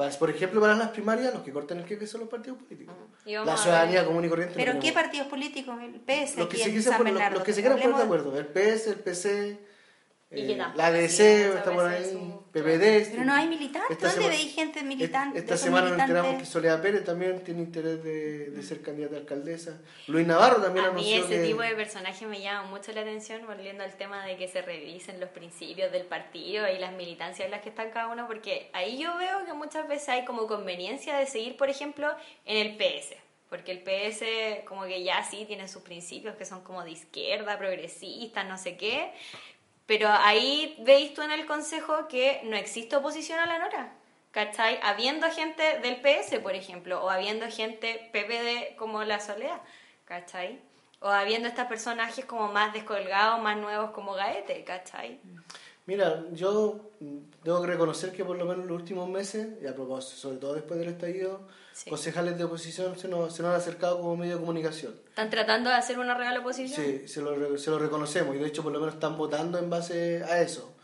para- por ejemplo, para las primarias, los que cortan el queque son los partidos políticos. La ciudadanía común y corriente. ¿Pero no qué partidos políticos? El PS los que, aquí se, en quieran San poner- los, Bernardo. los que se quieran poner de acuerdo. El PS, el PC, Y eh, la ADC está por ahí, su- PPD. Pero no hay militantes. Esta ¿Dónde semana- veis gente militante? Esta semana nos enteramos que? Soledad Pérez también tiene interés de, de ser candidata a alcaldesa. Luis Navarro también A mí anunció ese que... tipo de personaje me llama mucho la atención, volviendo al tema de que se revisen los principios del partido y las militancias en las que están cada uno, porque ahí yo veo que muchas veces hay como conveniencia de seguir, por ejemplo, en el PS. Porque el PS como que ya sí tiene sus principios que son como de izquierda, progresistas, no sé qué. Pero ahí veis tú en el consejo que no existe oposición a la Nora. ¿Cachai? Habiendo gente del PS, por ejemplo, o habiendo gente PPD como la Soledad, ¿cachai? O habiendo estos personajes como más descolgados, más nuevos como Gaete, ¿cachai? Mira, yo tengo que reconocer que por lo menos en los últimos meses, y a propósito, sobre todo después del estallido, Sí. concejales de oposición se nos, se nos han acercado como medio de comunicación. ¿Están tratando de hacer una real oposición? Sí, se lo, se lo reconocemos y de hecho por lo menos están votando en base a eso.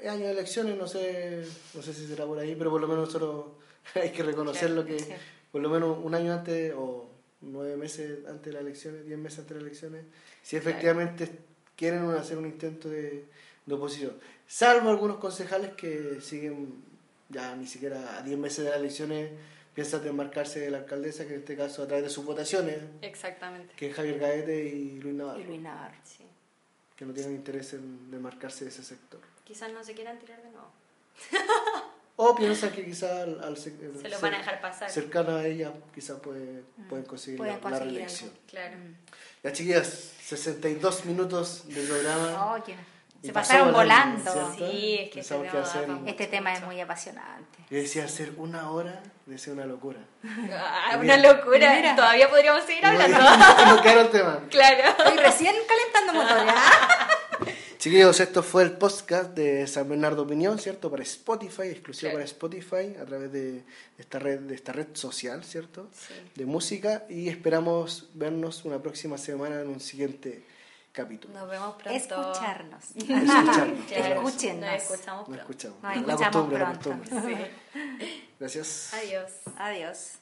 Es año de elecciones, no sé, no sé si será por ahí, pero por lo menos nosotros hay que reconocer lo que por lo menos un año antes o nueve meses antes de las elecciones, diez meses antes de las elecciones, si efectivamente quieren un- hacer un intento de, de oposición. Salvo algunos concejales que siguen ya ni siquiera a diez meses de las elecciones piensan desmarcarse de la alcaldesa, que en este caso a través de sus votaciones, Exactamente. que es Javier Gaete y Luis Navarro, Y Luis Navarro. Sí. que no tienen interés en desmarcarse de ese sector. Quizás no se quieran tirar de nuevo. O piensan que quizá al, al Se los cer- van a dejar pasar. cercano a ella, quizá puede, pueden conseguir Pueden la, reelección. algo. Claro. Ya chiquillas, 62 minutos del programa. Oh, Se pasaron volando. Sí, es que este que tema Este es muy apasionante. Yo decía hacer una hora de ser una locura. Ah, una locura. Mira. Todavía podríamos seguir hablando. no quedaron el tema. claro. Estoy recién calentando motores. ¿ah? Chiquillos, esto fue el podcast de San Bernardo Opinión, ¿cierto? Para Spotify, exclusivo Claro. para Spotify, a través de esta red, de esta red social, ¿cierto? Sí. De música. Y esperamos vernos una próxima semana en un siguiente capítulo. Nos vemos pronto. Escucharnos. Escucharnos. Claro, Escúchennos. Nos escuchamos Nos pronto. escuchamos. Nos La escuchamos costumbre, la costumbre. Sí. Gracias. Adiós. Adiós.